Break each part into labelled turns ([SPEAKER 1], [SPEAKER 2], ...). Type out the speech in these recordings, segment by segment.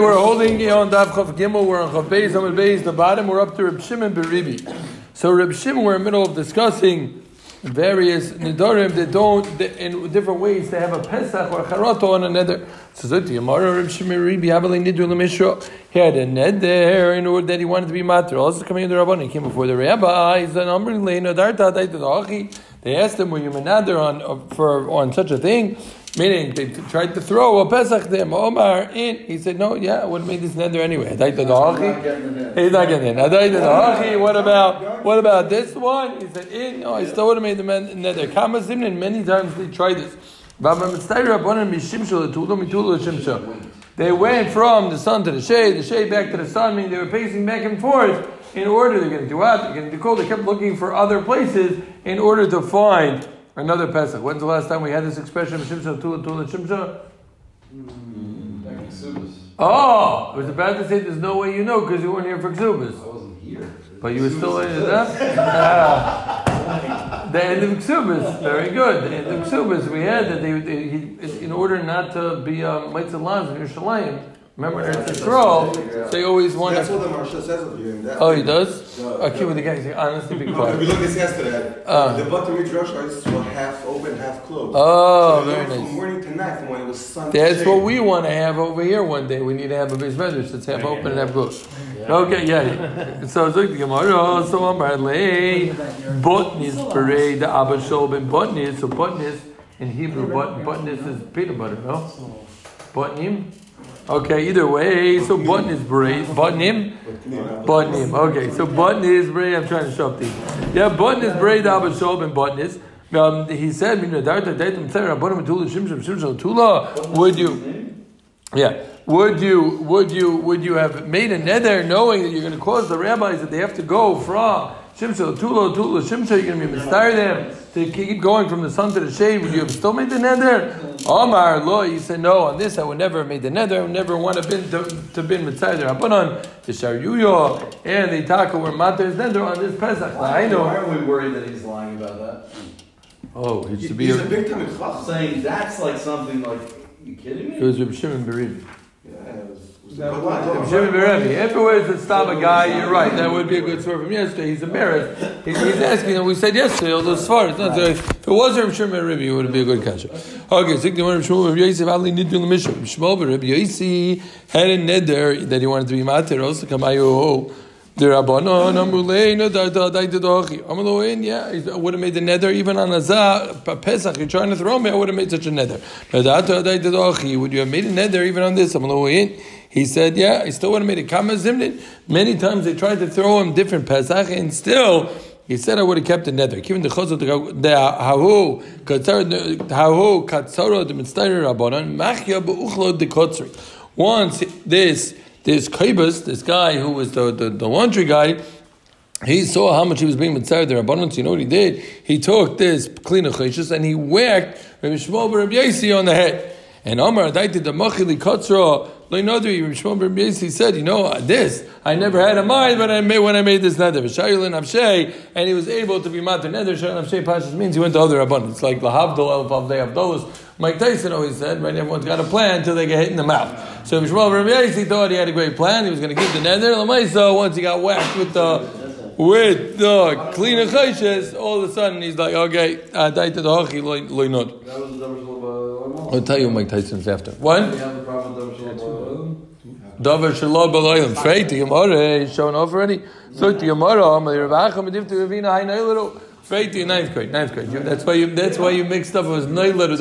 [SPEAKER 1] We're holding on Daf Chav Gimel. We're on Chav Beis, Beis. The bottom, we're up to Reb Shimon Beribi. So Reb Shimon, we're in the middle of discussing various nidarim that don't, in different ways, They have a Pesach or a Charato on another. So Zoti Yamara Reb Shimon Beribi Havali Nidru Lemishra. He had a neder in order that he wanted to be matter. Also coming in the Rabban, he came before the rabbi. He's an Amrin Leina Darta Daita Achi. They asked him, "Were you menader on for on such a thing?" Meaning they tried to throw a pesach to him. Omar in. He said, "No, yeah, I would have made this neder anyway." He's not getting in. He's not getting in. What about what about this one? He said, "In." No, I still would have made the neder. Kama zimnin. Many times they tried this. They went from the sun to the shade, the shade back to the sun, meaning they were pacing back and forth in order they're going to do what? They're going to do cold. They kept looking for other places in order to find another Pesach. When's the last time we had this expression? Shimsha, Tula, Tula, Shimsha? Oh, I was about to say there's no way you know because you weren't here for Ksubas.
[SPEAKER 2] I wasn't here.
[SPEAKER 1] But you were still in it, huh? the end of Ksubas, very good. The end of Ksubas, we had that they, they he, in order not to be um, Mitzvah in Yerushalayim, Remember, Eretz Yisrael, they always want
[SPEAKER 3] That's what the Marsha says of you. in that-
[SPEAKER 1] Oh, he does?
[SPEAKER 3] Yeah.
[SPEAKER 1] Okay, with the guys, honestly, be
[SPEAKER 3] Look, we looked this yesterday.
[SPEAKER 1] Ah.
[SPEAKER 3] the bottom Midrash is well, half open, half closed.
[SPEAKER 1] Oh,
[SPEAKER 3] so
[SPEAKER 1] very nice.
[SPEAKER 3] From morning to night, from when it was sun.
[SPEAKER 1] That's
[SPEAKER 3] shade.
[SPEAKER 1] what we want to have over here one day. We need to have a base measure that's half open and half closed. Okay, yeah. So it's like the Gemara. So Amar lay botnis parade the Abba Shobin botnis. So botnis in Hebrew, bot botnis is peanut butter, no? Botnim. Okay, either way. So botnis parade botnim. Botnim. Okay, so botnis parade. I'm trying to show up these. Yeah, button parade the Abba Shobin botnis. Um, he said. Would you? Yeah. Would you would you would you have made a nether knowing that you're going to cause the rabbis that they have to go from Shimshah Tula Tula Shimshah, you're going to be mistar them to keep going from the sun to the shade? Would you have still made the nether? Omar Lo, you said no. On this, I would never have made the nether. I would never want to been to, to been mitzvah there. Rabbanon, the Sharyuyo, and the Taka were mater's nether on this Pesach. I
[SPEAKER 2] Why
[SPEAKER 1] know.
[SPEAKER 2] are we worried that he's lying about that?
[SPEAKER 1] Oh,
[SPEAKER 3] He-
[SPEAKER 1] should be.
[SPEAKER 3] He's a
[SPEAKER 1] A,
[SPEAKER 3] big time Chach.
[SPEAKER 2] saying that's like something like, you kidding me?
[SPEAKER 1] it was Reb Shimon Berevi.
[SPEAKER 3] Yeah, it was- it a
[SPEAKER 2] That
[SPEAKER 3] good
[SPEAKER 2] was-
[SPEAKER 3] line.
[SPEAKER 1] Shimon Berevi. If it was to stop a guy, you're right. That would be a good story from yesterday. He's embarrassed. He- He's asking, and we said yesterday, all those svaras. Not so If it was Reb Shimon Berevi, it would be a good kasha. Okay, so the one Shimon Yosef Ali Nidul Mishra. Reb Shmuel Berevi Yosef had a neder that he wanted to be mater. Also, kamayo. The Rabbanon Amrulei no da da da da dochi. Amrulei, yeah, I would have made the nether even on Azah Pesach. You're trying to throw me. I would have made such a nether. No da da da da dochi. Would you have made a nether even on this? Amrulei. He said, yeah, I still would have made a kama zimnit. Many times they tried to throw him different Pesach, and still. He said I would have kept the nether. Given the chazot the hahu the de kotzri. Once this this kaibus, this guy who was the, the, the laundry guy, he saw how much he was being mitzvah the rabbanon. You know what he did? He took this clean and he whacked Rabbi Shmuel Rabbi on the head. And Omar Adaiti the Machili Rabbi Yosi said, you know this I never had in mind when I made when I made this nether. And he was able to be matter nether. Shayulin Avshay Pashas means he went to other rabbanon. It's like Lahavdol Elf Day Avdolos. Mike Tyson always said, right? Everyone's got a plan until they get hit in the mouth. So bar Rabbi thought he had a great plan. He was going to give the nether. Lamaisa once he got whacked with the with the clean chayshes, all of a sudden he's like, okay, uh, Adaiti the Hachi Loinod.
[SPEAKER 2] That was the uh,
[SPEAKER 1] I'll tell you Mike Tyson's after. What?
[SPEAKER 2] You have the problem with double shalom
[SPEAKER 1] Davar shalom b'layim. Straight to Gemara is showing off already. So to Gemara, Amalei Ravacha Mediv to Ravina Hay Neileru. Straight to your ninth grade, ninth grade. That's why you. That's why you mixed up. It was Neileru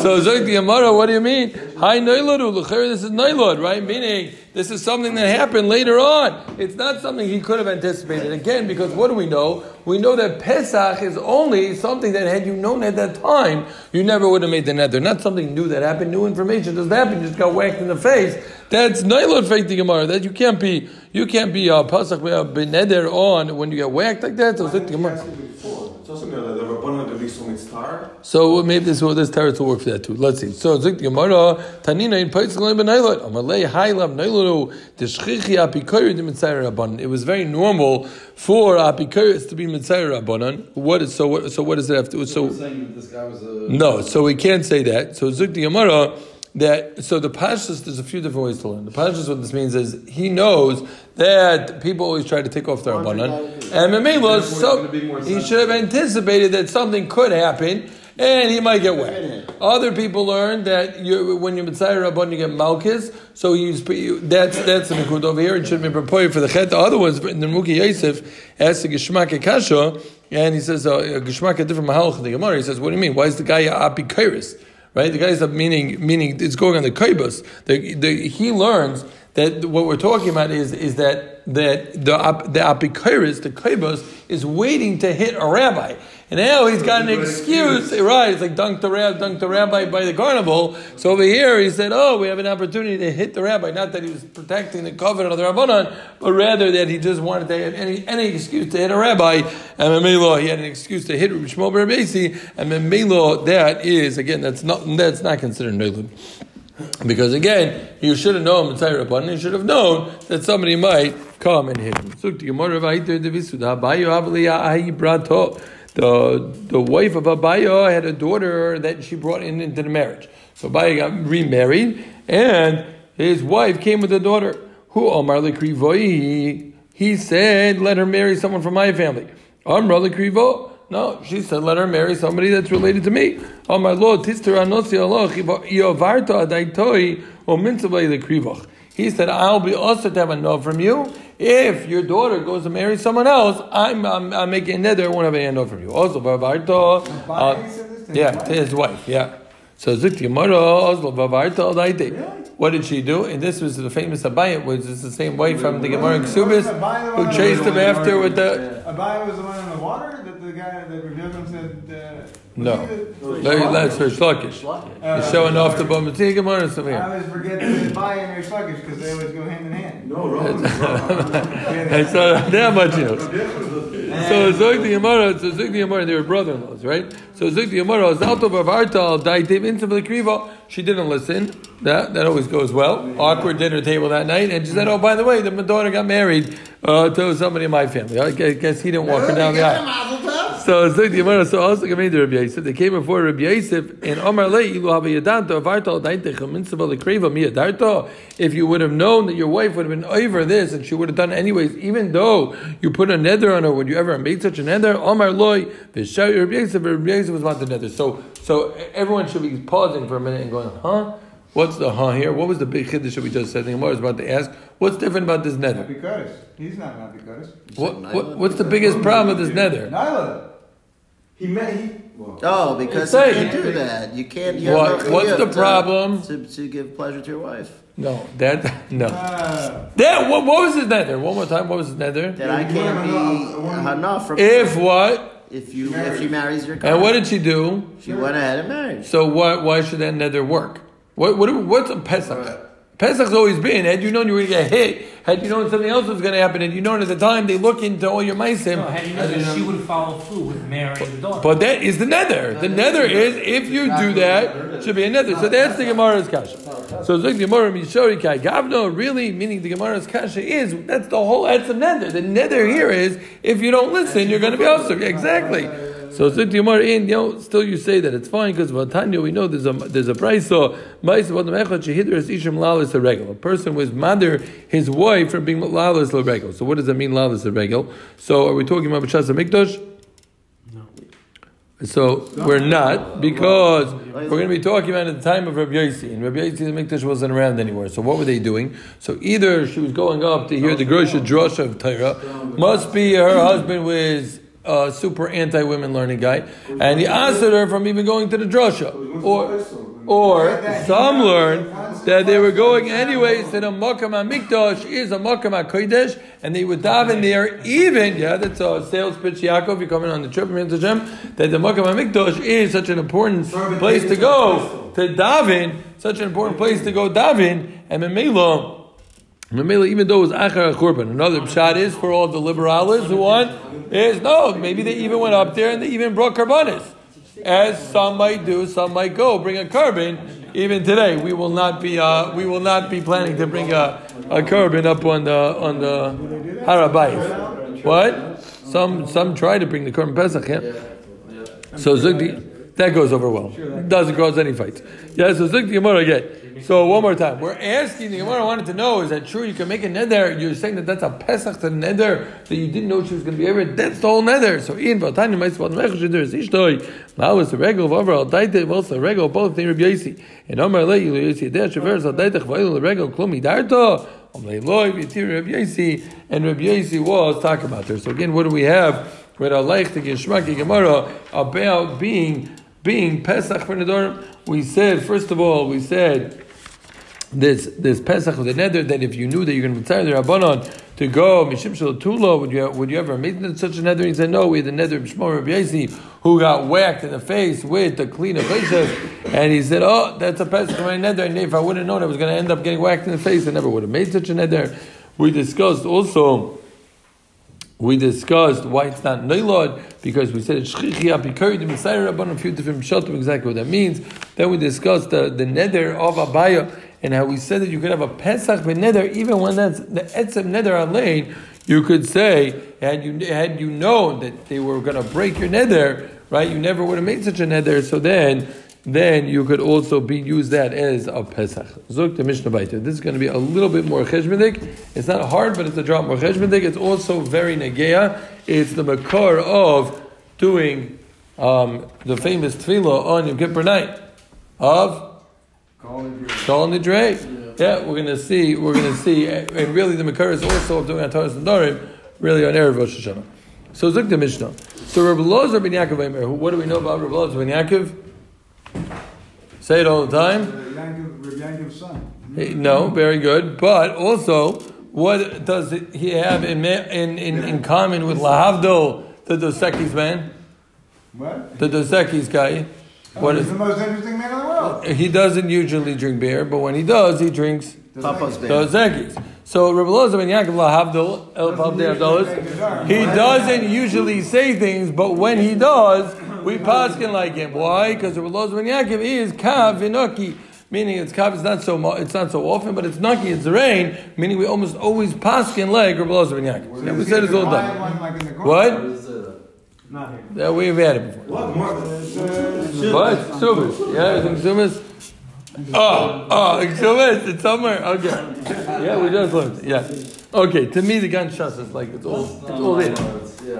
[SPEAKER 1] So Zoy to Gemara, what do you mean? Neileru. L'cher, this is Neilod, right? Meaning this is something that happened later on. It's not something he could have anticipated. Again, because what do we know? We know that Pesach is only something that had you known at that time, you never would have made the nether. Not something new that happened. New information just happened. You just got whacked in the face. That's Nailot fake the Gemara. That you can't be. You can't be uh, Pesach uh, beneder on when you get whacked like that. So, it's the Gemara.
[SPEAKER 3] It's also known that the Rabbanon are going to be so
[SPEAKER 1] maybe this will this territory will work for that too. Let's see. So Zik Gemara Tanina in Pesach Leim Benailot Amalei Hailam Nailotu Deshchichi Apikoyer de Mitzayir Rabbanon. It was very normal for Apikoyers to be Mitzayir Rabbanon. What is so? What, so what does it have to? So
[SPEAKER 2] saying that this guy was a.
[SPEAKER 1] no, so we can't say that. So Zik Gemara. That so the pashas there's a few different ways to learn. The pashas what this means is he knows that people always try to take off their rabbanon, and Mamela so he should have anticipated that something could happen. And he might get wet. Other people learn that you, when you're mitzvah rabban, you get malchus. So he's that's that's the nikud over here. It should be prepared for the chet. The other ones in the Muki Yosef asks the geshmak kasha, and he says uh, geshmak a different mahalach in the Gemara. He says, what do you mean? Why is the guy a api kairis? Right? The guy is meaning meaning it's going on the kaibus. The, the, he learns that what we're talking about is is that that the the apikoris, the kaibus, is waiting to hit a rabbi. And now he's got an excuse, right? It's like dunk the rabbi, dunk the rabbi by the carnival. So over here he said, "Oh, we have an opportunity to hit the rabbi." Not that he was protecting the covenant of the rabbanon, but rather that he just wanted to have any any excuse to hit a rabbi. And Memelo, he had an excuse to hit Shmuel Rebbeisi, and Memelo, that is again, that's not that's not considered nolud. Because again, you should have known Mitzvah Rabbanan, you should have known that somebody might come and hit him. The, the wife of Abaye had a daughter that she brought in into the marriage. So Abaye got remarried, and his wife came with a daughter. Who Omar? He said, let her marry someone from my family. Amr Krivo. No, she said, let her marry somebody that's related to me. Oh my Lord, he said, I'll be also to have a no from you. If your daughter goes to marry someone else, I'm, I'm, I'm making a nether, I won't have a no from you. Also, Bavarto, uh, yeah, to his wife, yeah. So what did she do? And this was the famous Abayat, which is the same way from the Gemara Ksubis, who chased him after with the.
[SPEAKER 4] Abayat was the one in the water that the guy that Rebbe said. Uh,
[SPEAKER 1] no, that's Reish Lakish. He's showing off the Bava Metzia Gemara or something.
[SPEAKER 4] I always forget the Abayat and Reish Lakish because they always go hand in hand.
[SPEAKER 3] No, wrong.
[SPEAKER 1] And so that much else. So Zog the Gemara, so Zog the Gemara, they were brother-in-laws, right? So Zog the Gemara, Zalto Bavartal, Daitiv into the Kriva. She didn't listen. That that always goes well. Awkward dinner table that night, and she said, "Oh, by the way, the my daughter got married uh, to somebody in my family. I guess he didn't walk her down the aisle." So Zog the Gemara, so also came into Rabbi Yosef. They came before Rabbi Yosef and Omar Le Ilu Haba Yadanto Avartal Daitechem Mitzvah Lekriva Miyadarto. If you would have known that your wife would have been over this, and she would have done anyways, even though you put a nether on her, would you ever made such a nether? Omar Loy V'Shai Rabbi Yosef. Rabbi Yosef was about the nether. So so everyone should be pausing for a minute and going, huh? What's the huh here? What was the big chiddush that we just said? The Gemara was about to ask. What's different about this nether?
[SPEAKER 4] He's not Kodesh.
[SPEAKER 1] What, what, what's the biggest problem with this nether?
[SPEAKER 4] Nyla.
[SPEAKER 3] He met, he, well,
[SPEAKER 5] Oh, because you can't do that. You can't. You
[SPEAKER 1] What-
[SPEAKER 5] have no
[SPEAKER 1] what's the problem?
[SPEAKER 5] To, to give pleasure to your wife?
[SPEAKER 1] No, that no.
[SPEAKER 4] Uh,
[SPEAKER 1] That what, what was his nether? One more time. What was his nether?
[SPEAKER 5] That I can't be
[SPEAKER 3] know- I wanna-
[SPEAKER 5] hana from
[SPEAKER 1] If what?
[SPEAKER 5] if you if she marries your.
[SPEAKER 1] And what did she do?
[SPEAKER 5] she went ahead and married?
[SPEAKER 1] So why why should that nether work? What what what's a Pesach? Pesach's always been. Had you known you were going to get hit, had you known something else was going to happen, and you known at the time they look into all your maisim.
[SPEAKER 6] No, had you known that she would follow through with marrying the daughter.
[SPEAKER 1] But that is the nether. The nether is if you do that, should be a nether. So that's the Gemara's kasha. So the Gemara Mishori Kai Gavno really meaning the Gemara's kasha is that's the whole that's the nether. The nether here is if you don't listen, you're going to be also Exactly. So Zuk in, you know, still you say that it's fine because Vatanya we know there's a there's a price so Ma'is Vadam Echad Shehidras Ishim Lalis a regular. A person was mother his wife from being Lalis a regular. So what does that mean Lalis a regular? So are we talking about B'Shas Mikdash? No. So we're not because we're going to be talking about at the time of Rabbi Yossi, and Rabbi Yossi the Mikdash wasn't around anywhere. So what were they doing? So either she was going up to hear the Grosha Drosha of Torah, must be her husband was a super anti-women learning guy, and he asked her from even going to the Drosha, or or some learn that they were going anyways to the Makam HaMikdash. Is a Makam HaKodesh, and they would daven there. Even, yeah, that's a sales pitch, Yaakov, you're coming on the trip, Hashem, that the Makam HaMikdash is such an important place to go, to daven, such an important place to go daven, and Memela, Memela, even though it was Achar HaKurban, another pshat is for all the liberales who want, is no, maybe they even went up there and they even brought karbanis as some might do, some might go bring a carbon. Even today, we will not be uh, we will not be planning to bring a, a carbon up on the on the Har HaBayis. What? Some some try to bring the carbon Pesach. Yeah. So Zugdi, that goes over well. Doesn't cause any fights. Yeah. So Zugdi Gemara again. So one more time, we're asking the Gemara wanted to know: Is that true? You can make a neder. You're saying that that's a pesach to neder that you didn't know she was going to be ever. That's the whole neder. So in Vatani Ma'is Vat Mechus Sheder is Ishtoi. Now is the regal of overall daite also the regal both thing Rabbi Yosi. And Lei Rabbi Yosi der Shaver Zal Daite Chvayil the regal Klumi Darto. Omar Loi Vitir Rabbi Yosi and Rabbi Yosi was talking about there. So again, what do we have? With a leich to Geshmaki Gemara about being being Pesach for Nedorim. We said first of all, we said this this Pesach with the neder that if you knew that you're going to retire the Rabbanon to go Mishim Shel Tula, would you would you ever make such a neder? He said no. We had the neder of Rabbi Yasi who got whacked in the face with the clean of Pesach, and he said, "Oh, that's a Pesach of my neder." And if I would have known I was going to end up getting whacked in the face, I never would have made such a neder. We discussed also. We discussed why it's not noilod because we said it's shchichi the Messiah Rabban a few different shatim exactly what that means. Then we discussed the, the neder of Abaya and how we said that you could have a Pesach with neder even when that's the etzem neder alain. You could say had you had you known that they were going to break your neder, right? You never would have made such a neder. So then then you could also be use that as a Pesach. Zuk the Mishnah Baita. This is going to be a little bit more cheshmedik. It's not hard, but it's a drop more cheshmedik. It's also very negeya. It's the makar of doing um, the famous tefillah on Yom Kippur night of Kol Nidrei. Yeah, we're going to see. We're going to see, and really the makar is also doing Hataras Nedarim, really on erev Rosh Hashanah. So Zuk the Mishnah. So Rabbi Lozer ben Yaakov, what do we know about Rabbi Lozer ben Yaakov? Say it all the time.
[SPEAKER 4] Yankov's son.
[SPEAKER 1] No, very good. But also, what does he have in in, in, in common with Lahavdol, the Dos Equis man?
[SPEAKER 4] What?
[SPEAKER 1] The Dos Equis guy. Oh, what
[SPEAKER 4] He's
[SPEAKER 1] is,
[SPEAKER 4] the most interesting man in the
[SPEAKER 1] he doesn't usually drink beer, but when he does, he drinks
[SPEAKER 5] Papa's band.
[SPEAKER 1] Dos Equis. So Rabbi Loza ben Yaakov Lahavdol El Pavdei he doesn't usually say things, but when he does, we paskin like him. Why? Because Rabbi Loza ben Yaakov is kav v'noki. Meaning it's kav, it's not so mo- it's not so often, but it's nucky, it's rain. Meaning we almost always paskin like Rabbi Loza ben Yaakov. Yeah, we said it's all done.
[SPEAKER 4] One, like, in the corner.
[SPEAKER 1] What?
[SPEAKER 2] What is it?
[SPEAKER 3] Not here.
[SPEAKER 1] Yeah, we've had it before.
[SPEAKER 3] What more?
[SPEAKER 1] What? Exumas. Yeah, it's exumas. Oh, oh, exumas. It's somewhere. Okay. Yeah, we just learned. it. Yeah. Okay. To me, the gun shots is like it's all, it's all in.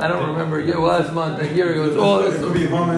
[SPEAKER 1] I don't remember. Yeah, last month, a year ago, it's all. It's,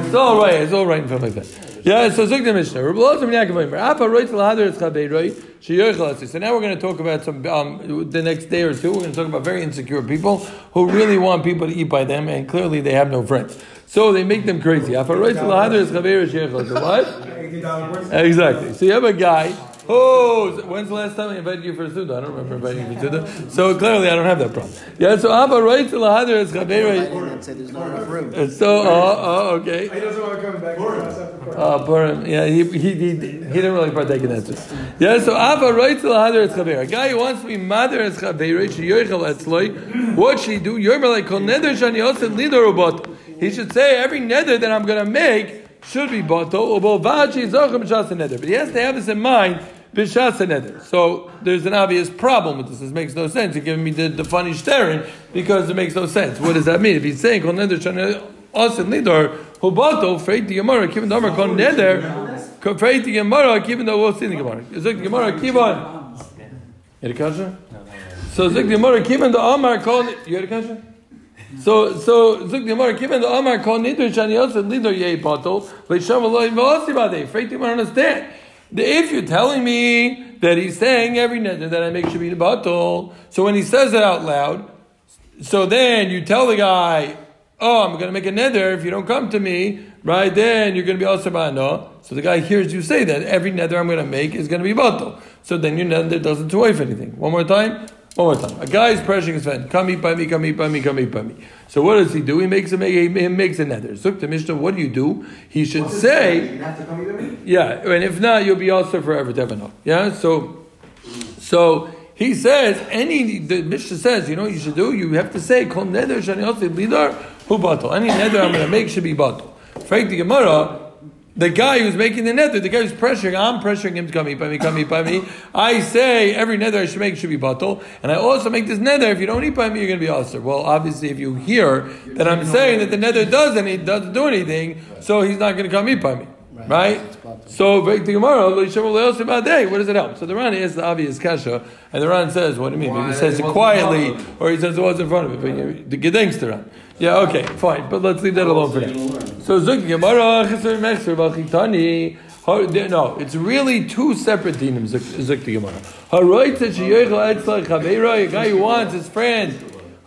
[SPEAKER 1] it's all right. It's all right in front of like that. Yeah. So Zuk the Mishnah. Rabbi Elazar ben Yaakov Omer. Apa roitz lahader es chabeiroi sheyochel asi. So now we're going to talk about some um, the next day or two. We're going to talk about very insecure people who really want people to eat by them, and clearly they have no friends. So they make them crazy. Apa roitz lahader es chabeiroi sheyochel asi. What? Exactly. So you have a guy. Oh, when's the last time I invited you for a suda? I don't remember inviting you for suda. So clearly, I don't have that problem. Yeah. So ah, Abba right to lahader is chabeiroi.
[SPEAKER 5] And say there's not enough room.
[SPEAKER 1] And so, oh, oh, okay.
[SPEAKER 4] He doesn't want to come back to us after court.
[SPEAKER 1] Uh, Purim, yeah, he, he, he, he didn't really partake in that. Too. Yeah, so ah, Abba right to lahader is chabeir. A guy who wants to be mother is chabeir, she yoichel etzloi. What should he do? Yomer like kol neder shani osen lider ubot. He should say every nether that I'm going to make should be bato ubo vachi zochem shas neder. But he has to have this in mind. So there's an obvious problem with this. This makes no sense. You're giving me the, the funny staring because it makes no sense. What does that mean? If he's saying kol neder shani osen lider hubato freit the gemara kiven damer kol neder freit the gemara kiven the we'll see the gemara. Is the gemara keep on? You had a? So Zik the Gemara kiven the Amar kol you had a kasha? So, so Zuk the Gemara, given the Amar called Nidr Shani Yosef Nidr Yei Batel, Leisham Eloi V'Osi Badei. Afraid to understand. If you're telling me that he's saying every neder that I make should be the batel, so when he says it out loud, so then you tell the guy, "Oh, I'm going to make a nether If you don't come to me, right then you're going to be also no." So the guy hears you say that every nether I'm going to make is going to be batel. So then your nether doesn't wife anything. One more time. One more time. A guy is pressuring his friend, come eat by me, come eat by me, come eat by me. So what does he do? He makes a, he makes a nether. Zuk the Mishnah, what do you do? He should say,
[SPEAKER 3] You have to come either way?
[SPEAKER 1] yeah, and if not, you'll be also forever to. Yeah, so, so he says any the Mishnah says, you know what you should do? You have to say kol nether shani lidar hu batal. Any nether I'm going to make should be batal. Frank the Gemara. The guy who's making the nether, the guy who's pressuring, I'm pressuring him to come eat by me, come eat by me. I say every nether I should make should be batal, and I also make this nether. If you don't eat by me, you're going to be also. Well, obviously, if you hear that I'm saying that the nether doesn't, he doesn't do anything, so he's not going to come eat by me. Right? So, the Gemara, "Lo yishamu le'osim ba'adei." what does it help? So the Ran is the obvious kasha, and the Ran says, what do you mean? Maybe he says it quietly, or he says it was in front of it, the gedenkst the Ran. Yeah, okay, fine, but let's leave that alone for now. So, Zuk Gemara, Chesar Mechser, Bachitani, Har- there- No, it's really two separate dinim. Zuk the Gemara. Haroitze sheyochel etzlach chaveira, a guy who wants his friend.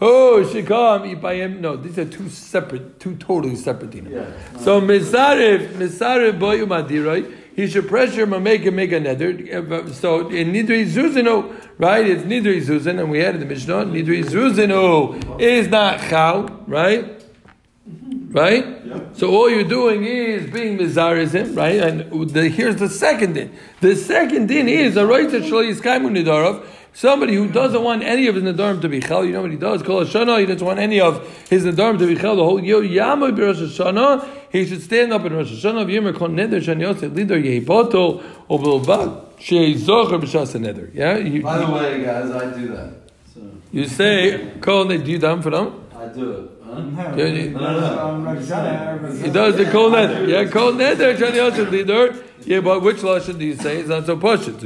[SPEAKER 1] Oh, should come eat by him. No, these are two separate, two totally separate dinim.
[SPEAKER 2] Yeah.
[SPEAKER 1] So misarev, misarev boyu madiroi. He should pressure him and make him make a nether. So in nidri zuzino, right? It's nidri zuzin, and we had in the Mishnah. Nidri zuzino is not chal, right? Right? So all you're doing is being mizarizim, right? And the, here's the second din. The second din is a right to shlo yiskaimu nidarov. Somebody who doesn't want any of his nadarim to be chel, you know what he does? Kol Hashanah, he doesn't want any of his nadarim to be chel. The whole yo yama Rosh Hashanah, he should stand up in Rosh Hashanah. V'yimer kol neder shani yosef lider yehiboto o bilvad sheyizocher b'shas neder. Yeah, you,
[SPEAKER 2] By the way, guys, I do that. So
[SPEAKER 1] you say kol neder. Do you dam for them?
[SPEAKER 2] I do it. Huh? No, no, no.
[SPEAKER 4] I'm not sure.
[SPEAKER 1] He does the kol neder. Yeah, kol neder shani yosef lider. Yeah, but which lashon do you say? It's not so poshut.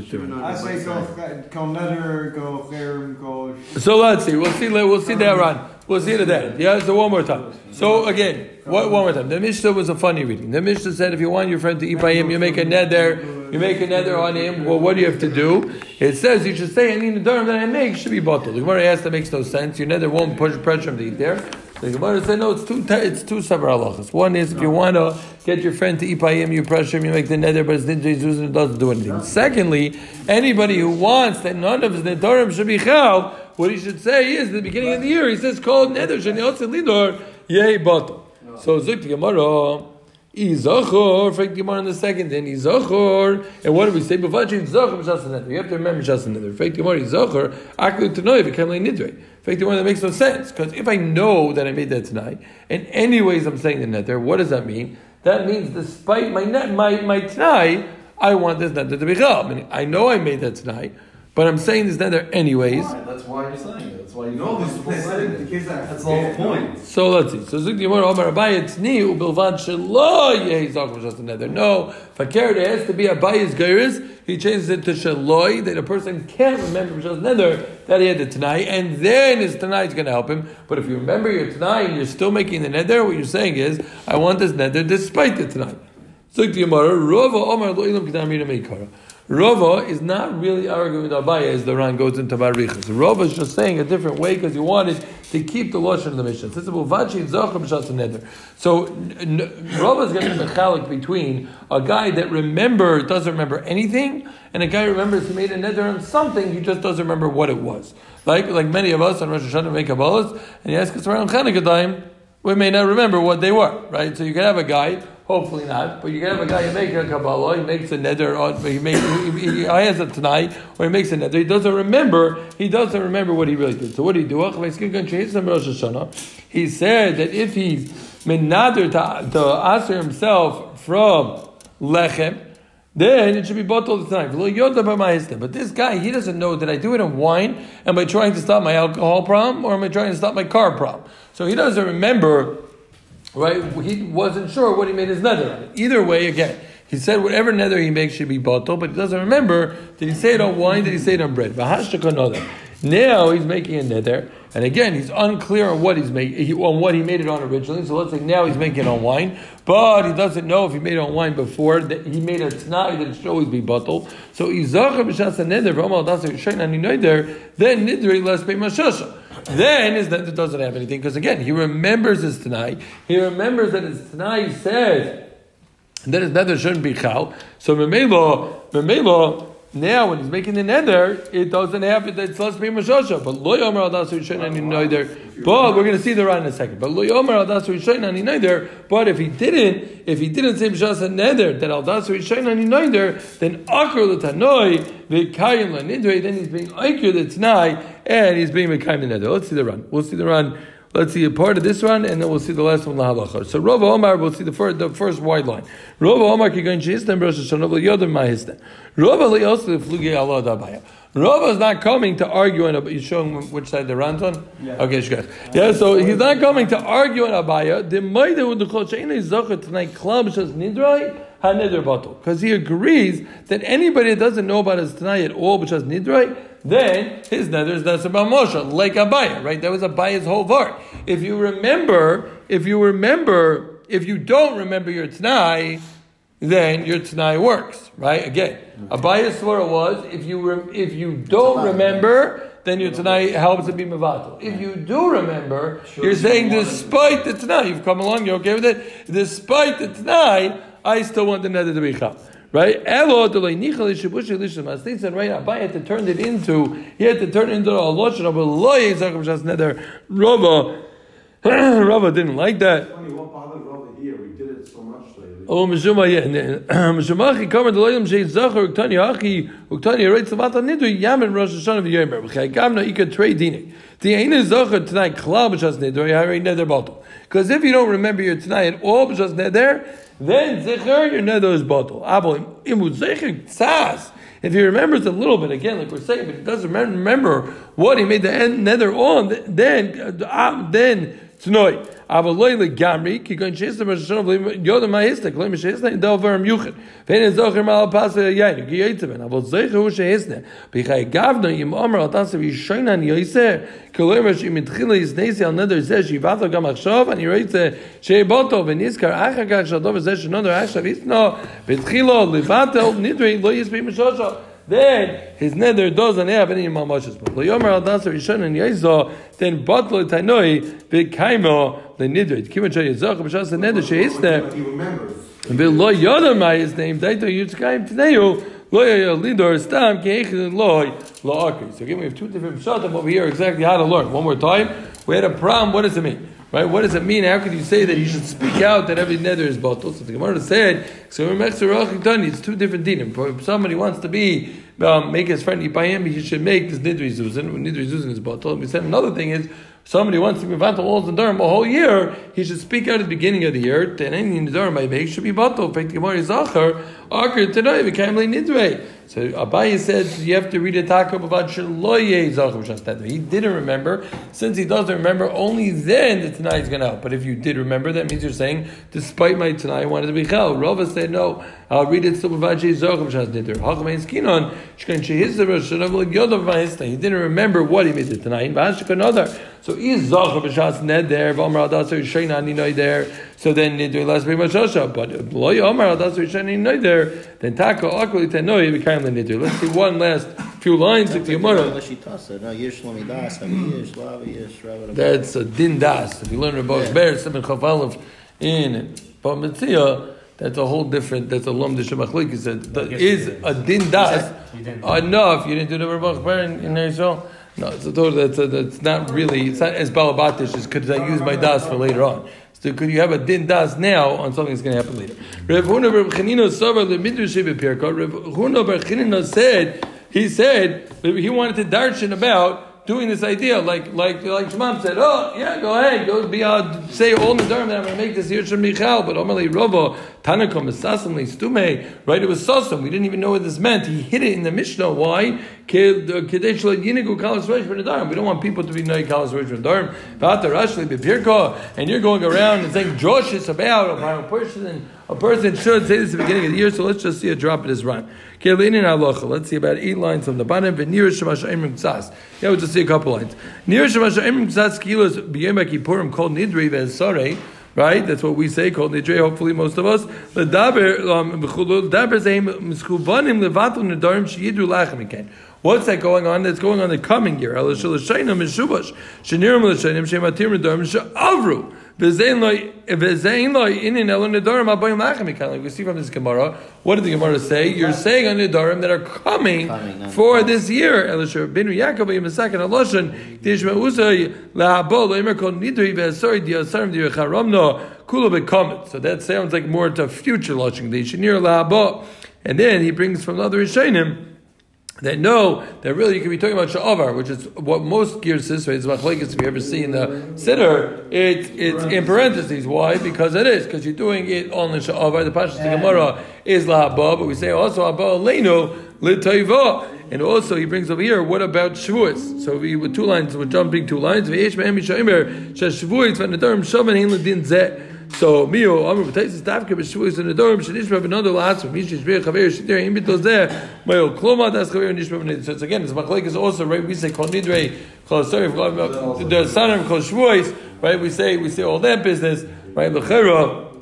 [SPEAKER 4] I say go, go nether, go cherim, go.
[SPEAKER 1] So let's see. We'll see. We'll see that Ran. We'll see it then. Yeah. So one more time. So again, what, one more time. The Mishnah was a funny reading. The Mishnah said, if you want your friend to eat by him, you make a neder. You make a neder on him. Well, what do you have to do? It says you should say any nederim that I make should be bottled. The Gemara asked that makes no sense. Your neder won't push pressure to eat there. The Gemara said no. It's two. It's two separate halachas. One is if you want to get your friend to eat by him, you pressure him, you make the nether, but it's and it doesn't do anything. Secondly, anybody who wants that none of his nederim should be chal, what he should say is, at the beginning of the year, he says, called neder, shani otze lidor, yeh bottle. So, zuk Gemara, Izachor, the Gemara in the second, then Izachor, and what do we say? Bavachi Izachor, Mishas Neder. You have to remember Mishas Neder. Fake the Gemara, Izachor, Aklu Tanoi, like Nidre. The Gemara, that makes no sense, because if I know that I made that tonight, and anyways I'm saying the Neder, what does that mean? That means despite my net, my, my tonight, I want this Neder to be chal. I know I made that tonight, but I'm saying this Neder anyways.
[SPEAKER 2] Why? That's why you're saying it. That's why you know
[SPEAKER 3] this
[SPEAKER 2] comfortable saying
[SPEAKER 3] the
[SPEAKER 2] it.
[SPEAKER 3] case that
[SPEAKER 2] That's the whole point.
[SPEAKER 1] So let's see. So Zuk Yomar Omar Abaye Tzni Ubilvad Shelo Yehi Zok just another. No, Fakir there has to be Abaye's Geiris. He changes it to Shaloi that a person can't remember just another that he had the tonight, and then his tonight is going to help him. But if you remember your tonight and you're still making the neder, what you're saying is, I want this neder despite the tonight. Zuk Yomar Rova Omar Lo Ilam Kedam Rina Meikara. Rava is not really arguing with Abaya as the Ran goes into Barichas. Rava is just saying a different way because he wanted to keep the Lashon of the Mishnah. This is Buvachi Zachar Neder. So Rava is going to be between a guy that remember doesn't remember anything and a guy remembers he made a neder on something he just doesn't remember what it was. Like like many of us on Rosh Hashanah make Kabbalahs and you ask us around Chanukah time, we may not remember what they were, right? So you can have a guy, hopefully not, but you can have a guy who makes a Kabbalah, he makes a neder, or he makes, he, he, has it tonight, or he makes a neder, he doesn't remember, he doesn't remember what he really did. So what did he do? He said that if he's menader to, to answer himself from lechem, then it should be bottled tonight. But this guy, he doesn't know that I do it in wine? Am I trying to stop my alcohol problem or am I trying to stop my car problem? So he doesn't remember, right? He wasn't sure what he made his nether on. Either way, again, he said whatever nether he makes should be bottled, but he doesn't remember did he say it on wine, did he say it on bread? Now he's making a nether, and again he's unclear on what he's making on what he made it on originally. So let's say now he's making it on wine, but he doesn't know if he made it on wine before. That he made it tonight that it should always be bottled. So izacha b'shas nether neder then nidri less pay mashasha. Then his nether doesn't have anything because again he remembers his tonight. He remembers that his tonight says that his nether shouldn't be chal. So memelo memelo. Now, when he's making the nether, it doesn't have it. It's less mashasha. But lo yomer adasu yishayin ani neder. But we're going to see the right in a second. But lo yomer adasu yishayin ani neder. But if he didn't, if he didn't say mashas and nether that aldasu yishayin ani neder, then akar l'tanoi v'kayim l'nidre. Then he's being aikir the and he's being mekayim the nether. Let's see the Ran. We'll see the Ran. Let's see a part of this one, and then we'll see the last one. Lahalacha. So Rava Omar, we'll see the first, the first wide line. Rava Omar kigayin sheistem rosh hashanah v'yodem ma'histem. Rava li'osle flugi Allah dabaya. Rava is not coming to argue on. You're showing which side the Ran's on.
[SPEAKER 4] Yeah.
[SPEAKER 1] Okay, shkas. Yeah, so he's not coming to argue on Abaya. The maida with the kol she'enei zocher tonight klab shas nidrai. haneder batal. Because he agrees that anybody that doesn't know about his Tanai at all, which has nidrai, then his nether is that's about Moshe, like Abaya, right? That was Abaya's whole vart. If you remember, if you remember, if you don't remember your Tanai, then your Tanai works, right? Again, Abaya's svara was if you re- if you don't remember, then your Tanai helps to be Mavatal. If you do remember, you're saying despite the Tanai, you've come along, you're okay with it. Despite the Tanai, I still want the nether to be chal. Right? Elo delay nichal elishim. As they said, right, Abai had to turn it into, he had to turn it into a loshon of a loy yizakam shas nether. Rava, Rava didn't like that.
[SPEAKER 3] Funny, what bothered Rava here? We did it so much lately.
[SPEAKER 1] Oh, Mishuma, yeah. Mishumachi, come to Loyam Shei Zachar, Uktani Achi, Uktani Reit Savata Nidu, Yamin Rosh Hashanah of Yomer, B'chai Gavna Ika Trey Dini. The Aina Zachar tonight, Klal B'shas Nidu, Yahari Neder Bottle. Because if you don't remember your tonight at all B'shas Neder, then Zechar, your Neder is Bottle. Tzaz. If he remembers a little bit, again, like we're saying, but he doesn't remember what he made the nether on, then, uh, then, tonight. אבל לא לגמרי, כי כאן שיש למה ששונה יודו מה הסתק, לא מה שהסתק, דבר מיוחד. ואין זוכר מה על פס היין, כי יצא בן, אבל זוכר הוא שהסתק. בכי גבנו, אם אומר על תסף ישונה אני יעשה, כי לא אומר שאם התחיל להסנסי על נדר זה, שיבאת לו גם עכשיו, אני רואה את זה שיבוטו, ונזכר אחר כך שהדובר זה שנודר עכשיו יסנו, והתחילו לבטל, נדרי לא יספי משושו. then his nether doesn't have any mamashas. But Yomer al dasar rishon and yaisa, then batlo tanoi bekaimo the nidrid. Kima chay yizach b'shas the nether sheisne.
[SPEAKER 3] He remembers.
[SPEAKER 1] V'lo yodam my his name daito yitzkayim tneu. Lo lidor stam keich loy lo akri. So again, we have two different pshatim over here. Exactly how to learn. One more time. We had a problem. What does it mean? Right? What does it mean? How could you say that you should speak out that every nether is bottle? So the Gemara said, it's two different dinim. If somebody wants to be um, make his friend Yipayim, he should make this nidri zuzin. Nidri zuzin is bottle. We said another thing is somebody wants to be vantal walls and durham a whole year, he should speak out at the beginning of the year. Then any durham I make should be bottle. In fact, the Gemara is zachar. Akar today became like nidre. So Abaye said you have to read a takum about shaloye zachar He didn't remember. Since he doesn't remember, only then the tonight is going to help. But if you did remember, that means you're saying, despite my tonight, I wanted to be chel. Rava said no. I'll read it still about zachar shas nidre. Hachmein skinon shkan shehizar shanav yodav. He didn't remember what he made. V'ashik another. So is zachar b'shas neder v'amar adasar shayna ninoy there. So then nidre last very much shosha. But loy amar adasar shayna ninoy there. Then taka akli tenoi became the nidre. Let's see one last few lines of the Gemara. That's a din das. If you learn about Ber Simon Chafalov in Bava Metzia, that's a whole different. That's a lom de shemachlik. He said that is a din das enough. You didn't do the Rebbe Ber in, in Israel. No, it's a total. That's, a, that's not really. It's not as balabatish as could I use my das for later on. So could you have a din das now on something that's going to happen later? Rev Huna the Midrash Pirkot. Rev Huna Ber Chanina said he said he wanted to darshan about doing this idea, like like like Shemam said, oh yeah, go ahead, go be uh, say all the that I'm going to make this here Shem Michal, but Omali Rova Tanakom Sasamli Stume, right? It was Sasam. We didn't even know what this meant. He hid it in the Mishnah. Why? We don't want people to be Noi Kalas Rosh Bipirka, and you're going around and saying Joshis about a person. A person should say this at the beginning of the year. So let's just see a drop in his rhyme. Let's see about eight lines from the bottom. Yeah, we'll just see a couple lines. Right, that's what we say. Kol Nidrei. Hopefully, most of us. Um. What's that going on? That's going on the coming year. El shalashayim mishubash shenirim l'shayim shematir nedarim she'avru. Like we see from this Gemara, what did the Gemara say? You're saying on the Nidarim that are coming, coming for this year. So that sounds like more to future lashon. And then he brings from the other Rishonim that know that really you could be talking about sha'avar, which is what most gears this way is machlekes. If you ever see in the siddur, it, it's in parentheses. Why? Because it is because you're doing it on the sha'avar. The pashas Gemara is lahaba, but we say also haba aleinu l'tayva. And also he brings over here, what about Shavuos? So we with two lines, we're jumping two lines. V'yesh me'em yishaymer shashvuos v'nedarim shavan hein l'din zeh. So Mio Amr B'Taisis Davka B'Shuvis in the Dorm Shenishma B'Nado La'atzma Mish Yishbei Chaver Shidir Im Bitos There Mayo Kloma Das Chaver Nishma B'Nado So it's again it's Machlek is also right we say Kol Nidrei Kol Sorry the of Kol Shvuos right we say we say all that business right L'Chera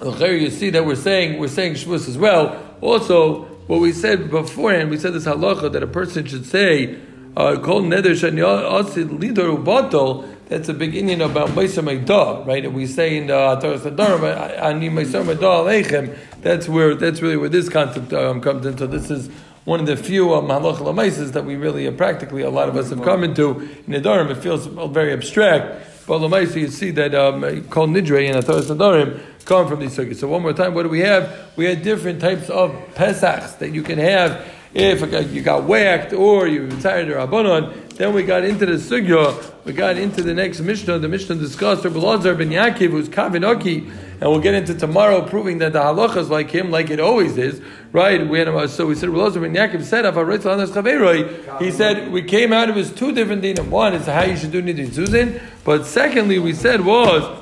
[SPEAKER 1] L'Chera you see that we're saying we're saying Shvuos as well also what we said beforehand we said this halacha that a person should say uh, that's a big Indian about Meiser Meidah, right? And we say in the Torah Sadarim, Ani Meiser Meidah Aleichem. That's where that's really where this concept um, comes in. So this is one of the few um, halach that we really uh, practically a lot of us have come into in the Nedarim. It feels very abstract, but lamaisa you see that um, Kol Nidrei and Torah Sadarim come from these circuits. So one more time, what do we have? We had different types of pesachs that you can have if you got whacked or you retired or abonon. Then we got into the sugya. We got into the next Mishnah. The Mishnah discussed Rabbi Lazar ben Yaakov, who's Kavinoki, and we'll get into tomorrow, proving that the halacha is like him, like it always is, right? We had, so we said ben Yaakov said, He said we came out of his two different dinim. One is how you should do nidin zuzin, but secondly we said was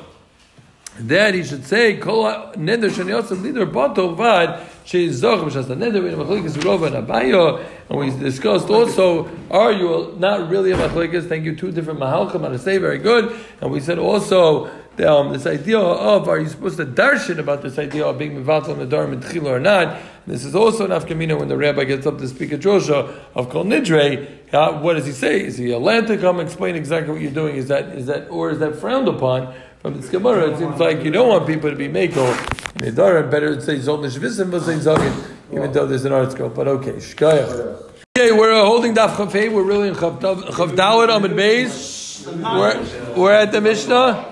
[SPEAKER 1] that he should say kol neder lider bato vad sheizach b'shas neder machlekes rova and. And we discussed also, are you not really a machlekes? Thank you. Two different mahalchim. I say very good. And we said also the, um, this idea of are you supposed to darshan about this idea of being mivatal in the dharm and or not? This is also an afkamina when the rabbi gets up to speak at Joshua of kol nidre. Uh, what does he say? Is he allowed to come explain exactly what you're doing? Is that is that or is that frowned upon? From this Gemara, it seems like you don't want people to be mako in the Dara. Better say Zol Nishvisim, but say Zogin, even though there's an article. But okay, Shkaya. Okay, we're uh, holding Daf Chafei. We're really in Chav Dalet Amid Beis. We're, we're at the Mishnah.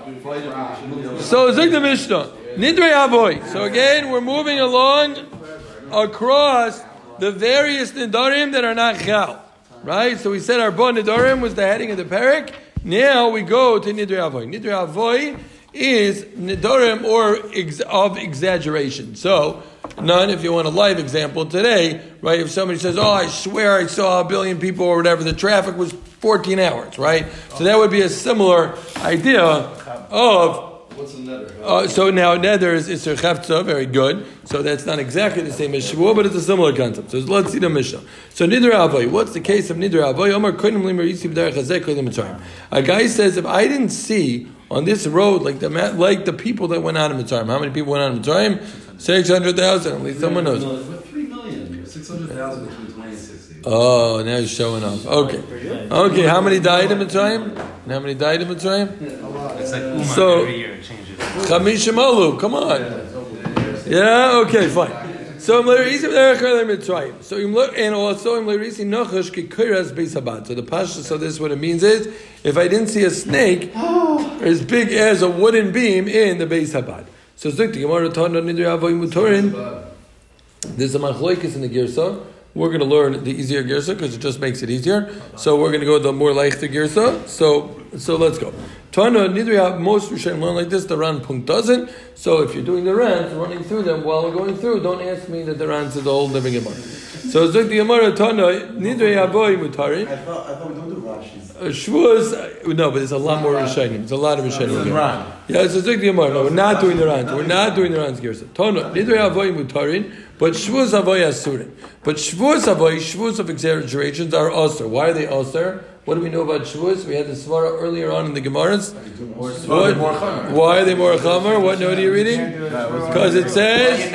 [SPEAKER 1] So Zig the Mishnah. Nidrei Avoy. So again, we're moving along across the various Nidarim that are not Chal. Right? So we said our Bon Nidarim was the heading of the parak. Now we go to Nidrei Avoy. Nidrei Avoy is Nidarim or ex- of exaggeration. So, none if you want a live example today, right? If somebody says, Oh, I swear I saw a billion people or whatever, the traffic was 14 hours, right? So that would be a similar idea of
[SPEAKER 2] What's a nether?
[SPEAKER 1] uh, so now nether is Isser Chavtza, very good. So that's not exactly the same as Shavuot, but it's a similar concept. So let's see the Mishnah. So Nidra Avoy, what's the case of Nidra Avoy? Omar Koinim Limer Yisib Derech A guy says, if I didn't see on this road like the like the people that went out of Mitzrayim, how many people went out of Mitzrayim? Six hundred thousand. At least someone knows.
[SPEAKER 2] Three million? Six hundred thousand between twenty and sixty.
[SPEAKER 1] Oh, now he's showing off. Okay, okay. How many died in Mitzrayim? And how many died in Mitzrayim?
[SPEAKER 6] It's like Uma
[SPEAKER 1] So-
[SPEAKER 6] every year it changes.
[SPEAKER 1] Chamishim. Come on. Yeah. Okay. Fine. So so and also im lerisi nochash kikuras beisabad. So the pasha. So this what it means is if I didn't see a snake as big as a wooden beam in the beisabad. So zuk the gemara tana nidri avoy mutorin. There's a machloikis in the girsa. We're going to learn the easier girsa because it just makes it easier. So we're going to go the more leichter girsa. So so let's go. Tana nidri most Rishonim learn like this. The Ran Punkt doesn't. So if you're doing the Rans, running through them while we're going through, don't ask me that the Rans is the whole living Gemara. So zuk the gemara Tana nidri avoy mutarin.
[SPEAKER 3] I thought, I thought we don't do
[SPEAKER 1] Shavuos, uh, no, but there's a lot more Rishonim. There's a lot of Rishonim. Yeah, it's a Zik Gemara. No, we're not doing the Rans. We're not doing the Rans Girsa. Tono, neither Avoy Mutarin, but Shavuos Avoy Asurin. But Shavuos Avoy, Shavuos of exaggerations are Aser. Why are they Aser? What do we know about Shavuos? We had the Svara earlier on in the Gemaras. What? Why are they more Chamer? What note are you reading? Because it says,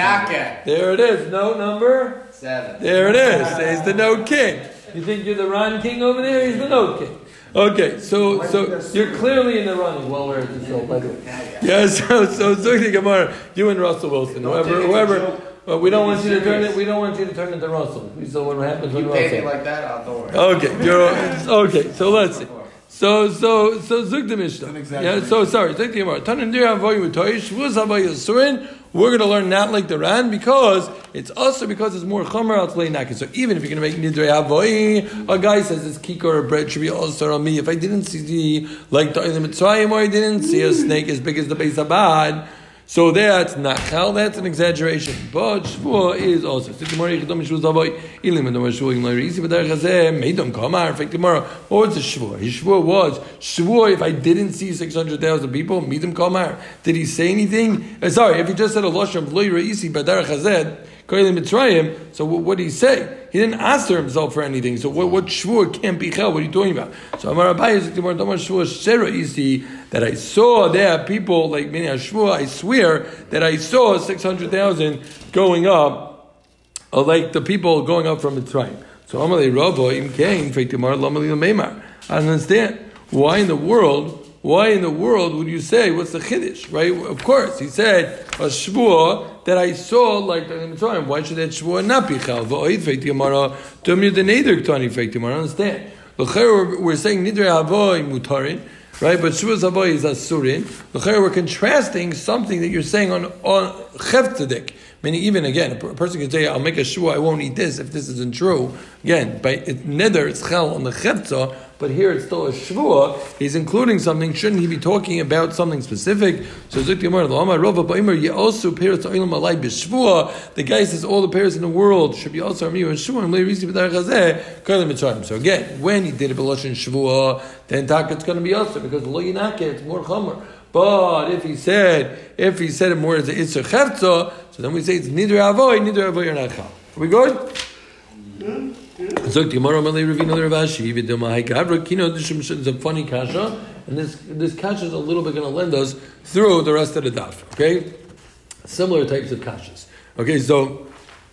[SPEAKER 1] there it is, note number
[SPEAKER 5] Seven.
[SPEAKER 1] there it is. There's the note king. You think you're the Ron king over there? He's the note king. Okay, so so you're clearly in the running. Well, we're at the show, by the. Yeah, so so Zukti Gemara, you and Russell Wilson, whoever whoever. Well, we don't want you to turn it. We don't want you to turn into Russell. We saw what happens when
[SPEAKER 5] You pay me
[SPEAKER 1] Russell.
[SPEAKER 5] like that, I'll don't worry.
[SPEAKER 1] Okay, you're okay. So let's see. So so so Zuk the Mishnah. Yeah. So sorry. Zuk the Gemara. Tanan dir avoyu toish v'uz avoyu surin. We're going to learn not like the Ran because it's also because it's more chomer al naked. So even if you're going to make nidrei avoy, a guy says this kikor or bread should be also on me. If I didn't see the like the Mitzrayim or I didn't see a snake as big as the Beis Abad, So that's not chal, that's an exaggeration. But shvua is also. What was the shvua? His shvua was, shvua if I didn't see 600,000 people, meidom kamar. Did he say anything? Uh, sorry, if he just said a lashon of loyri isi b'derech hazeh. So what, did he say? He didn't answer himself for anything. So what, what shvur can't be held? What are you talking about? So Amar Abai is shvur that I saw there people like a shvur. I swear that I saw six hundred thousand going up, uh, like the people going up from Mitzrayim. So Amalei Ravo Im Kain Feitimar Lamali Meimar. I understand why in the world why in the world would you say what's the chiddush, right? Of course, he said a shvua that I saw like the Mitzrayim. Why should that shvua not be chal? V'oid feiti amara tumir the neder ktani feiti amara. Understand? L'cher we're saying nidre avoy mutarin. Right, but Shuvas Avoy is Asurin. L'cher we're contrasting something that you're saying on on Chevtzedik. Meaning, even again, a person can say, "I'll make a shua, I won't eat this." If this isn't true, again, by it, nether it's chel on the chevtza, but here it's still a shvua. He's including something. Shouldn't he be talking about something specific? So the guy says all the pairs in the world should be also and shvua. So again, when he did a beloshin shvua, then taka it's going to be also because lo yinake it's more chomer. But if he said, if he said it more as a itzer so then we say it's neither avoid, neither avoid or not chal. Are we good? Is a funny kasha, and this this kasha is a little bit going to lend us through the rest of the daf. Okay, similar types of kashas. Okay, so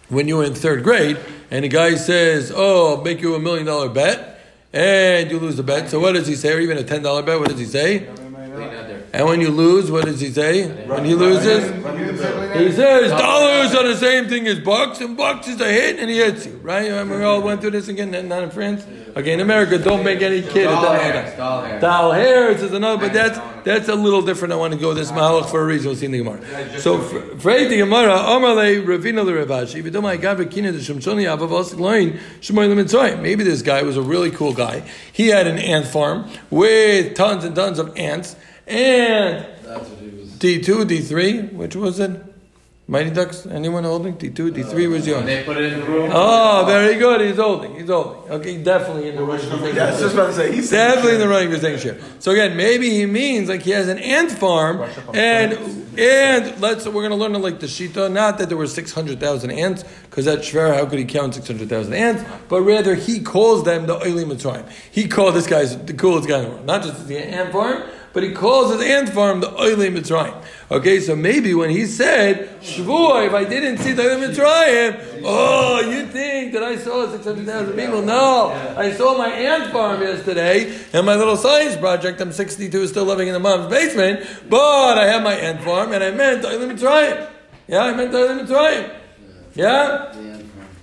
[SPEAKER 1] when you were in third grade and a guy says, "Oh, I'll make you a million dollar bet," and you lose the bet. So what does he say? Or even a ten dollar bet? What does he say? And when you lose, what does he say? When he loses, he says dollars are the same thing as bucks, and bucks is a hit, and he hits you. Right? Remember we all went through this again, not in France. Okay, in America, don't make any kid. Hairs. Doll hairs. Doll hairs is another, but that's that's a little different. I want to go this mahalach for a reason. We'll see in the Gemara. So, Frei the Gemara, Amarle Ravina the Ravashi. Maybe this guy was a really cool guy. He had an ant farm with tons and tons of ants. And D2, D3, which was it? Mighty Ducks, anyone holding? D2, D3 uh, was yours.
[SPEAKER 6] They put it in the room.
[SPEAKER 1] Oh, very good. He's holding. He's holding. Okay, definitely in the running.
[SPEAKER 3] Yeah, I was just about to say, he's
[SPEAKER 1] definitely in the running for saying. So again, maybe he means like he has an ant farm, and and let's we're going to learn it like the shita. Not that there were six hundred thousand ants, because that's shver. How could he count six hundred thousand ants? But rather, he calls them the oily mitzrayim. He called this guy the coolest guy in the world. Not just the ant farm but he calls his ant farm the Oile Mitzrayim. Okay, so maybe when he said, Shvuah, if I didn't see the Oile Mitzrayim, oh, you think that I saw 600,000 people? No, I saw my ant farm yesterday, and my little science project, I'm 62, still living in the mom's basement, but I have my ant farm, and I meant Oile Mitzrayim. Yeah, I meant Oile Mitzrayim. Yeah?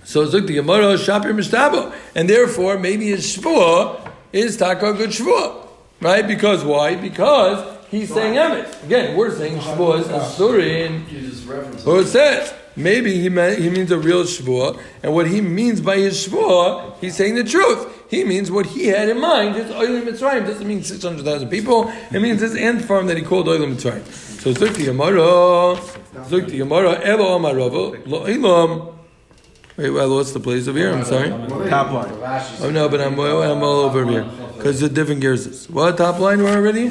[SPEAKER 1] So Zuk the Gemara Shapir Mishtabo. And therefore, maybe his Shvuah is Taka good Shvuah. Right? Because why? Because he's saying emes. Again, we're saying Shavuos Asurin. Who it says. Maybe he, meant, he means a real Shavuot, and what he means by his Shavuot, he's saying the truth. He means what he had in mind. His Oilim Mitzrayim doesn't mean 600,000 people. It means this ant farm that he called Oilim Mitzrayim. So Zukti Yamara, Zukti Yamara, Elo Amarava, Lo Ilam. Wait, well, what's the place over here? I'm sorry.
[SPEAKER 3] Top line.
[SPEAKER 1] Oh no, but I'm, I'm all over here because the different gears. What top line we're already?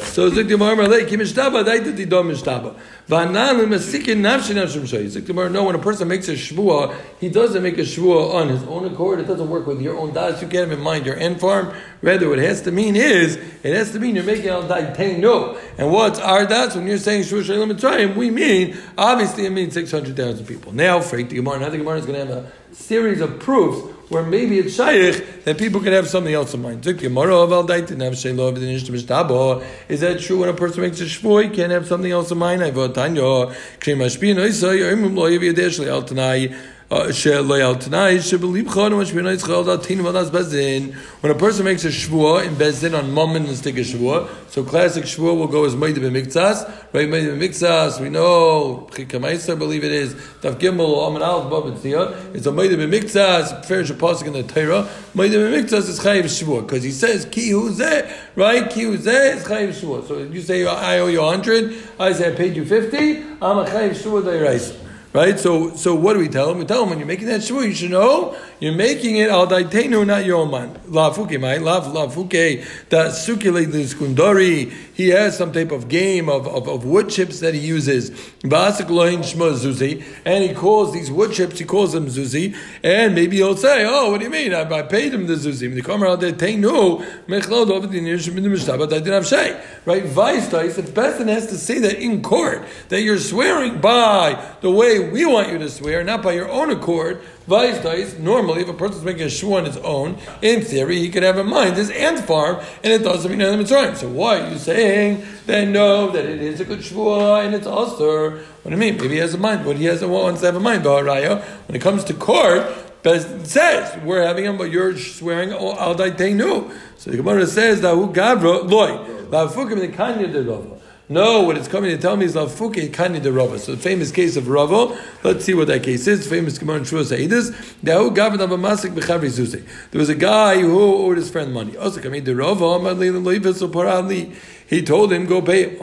[SPEAKER 1] So Gemara Malay Kim Mishtaba Daita Didom Mishtaba. Vanan Masikin Nafshi Nafshim Shay. Zik No, when a person makes a shvua, he doesn't make a shvua on his own accord. It doesn't work with your own das. You can't have in mind your end farm. Rather, what it has to mean is it has to mean you're making al dai no. And what's our das when you're saying shvua shalim mitzrayim? We mean obviously it means six hundred thousand people. Now, Freik the Gemara. Now the Gemara is going to have a series of proofs where maybe it's shaykh that people can have something else in mind. Oh, Is that true when a person makes a shvui, he can't have something else in mind? Uh, when a person makes a shvua in bezdin on moment and stick a shvua, so classic shvua will go as Maida b'miktzas, right? Maida b'miktzas, we know, Chikamaisa, believe it is, Tav Gimel, Amen Aleph, Bab it's a Maida b'miktzas, fair Shapasik in the Torah, Maida b'miktzas is Chayiv shvua, because he says, Ki hu zeh, right? Ki hu zeh is Chayiv shvua. So you say, I owe you 100, I say, I paid you 50, I'm a Chayiv shvua da'iraisa. Right? So, so what do we tell him? We tell him when you're making that shvua, you should know you're making it al daitenu, not your man. La fuke, my love, la fuke, that sukile skundori. He has some type of game of, of, of wood chips that he uses. And he calls these wood chips, he calls them zuzi, and maybe he'll say, oh, what do you mean? I, I paid him the zuzi. Mishtabah, I didn't have shay. Right? Vice dice, the person has to say that in court, that you're swearing by the way we want you to swear, not by your own accord. Normally, if a person's making a shua on his own, in theory, he could have in mind his ant farm, and it doesn't mean anything Mitzrayim. So why are you saying that know that it is a good shua and it's also? What do you mean? Maybe he has a mind. What he has a wants to have a mind, But. When it comes to court, Bez says we're having him, but you're swearing al daitenu. So the Gemara says that who gavra loy lafukim the kanya. No, what it's coming to tell me is lafuke kanya de rava. So the famous case of Rava. Let's see what that case is. The famous Gemara in Shua Saidis. There was a guy who owed his friend money. Also coming to Rava. He told him, go pay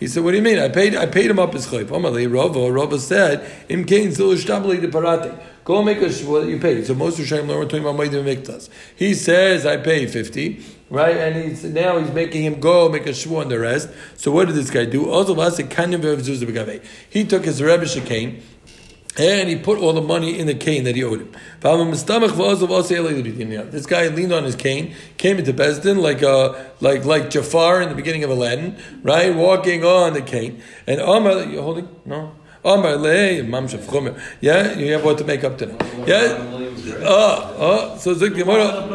[SPEAKER 1] He said, what do you mean? I paid I paid him up his chayv. Rava. Rava said, Im kain de parate. Go make a what you paid. So most Rishonim learn we're talking about Maidim Miktas. He says, I paid 50, right? And he's now he's making him go make a shvua on the rest. So what did this guy do? He took his Rebbe Shekain, and he put all the money in the cane that he owed him. This guy leaned on his cane, came into Besdin like a like like Jafar in the beginning of Aladdin, right? Walking on the cane. And Omar, you holding? No? Omar le, Mam Shafchomer. Yeah, you have what to make up to now. Yeah. Oh, oh, oh, oh so Zik Gemara.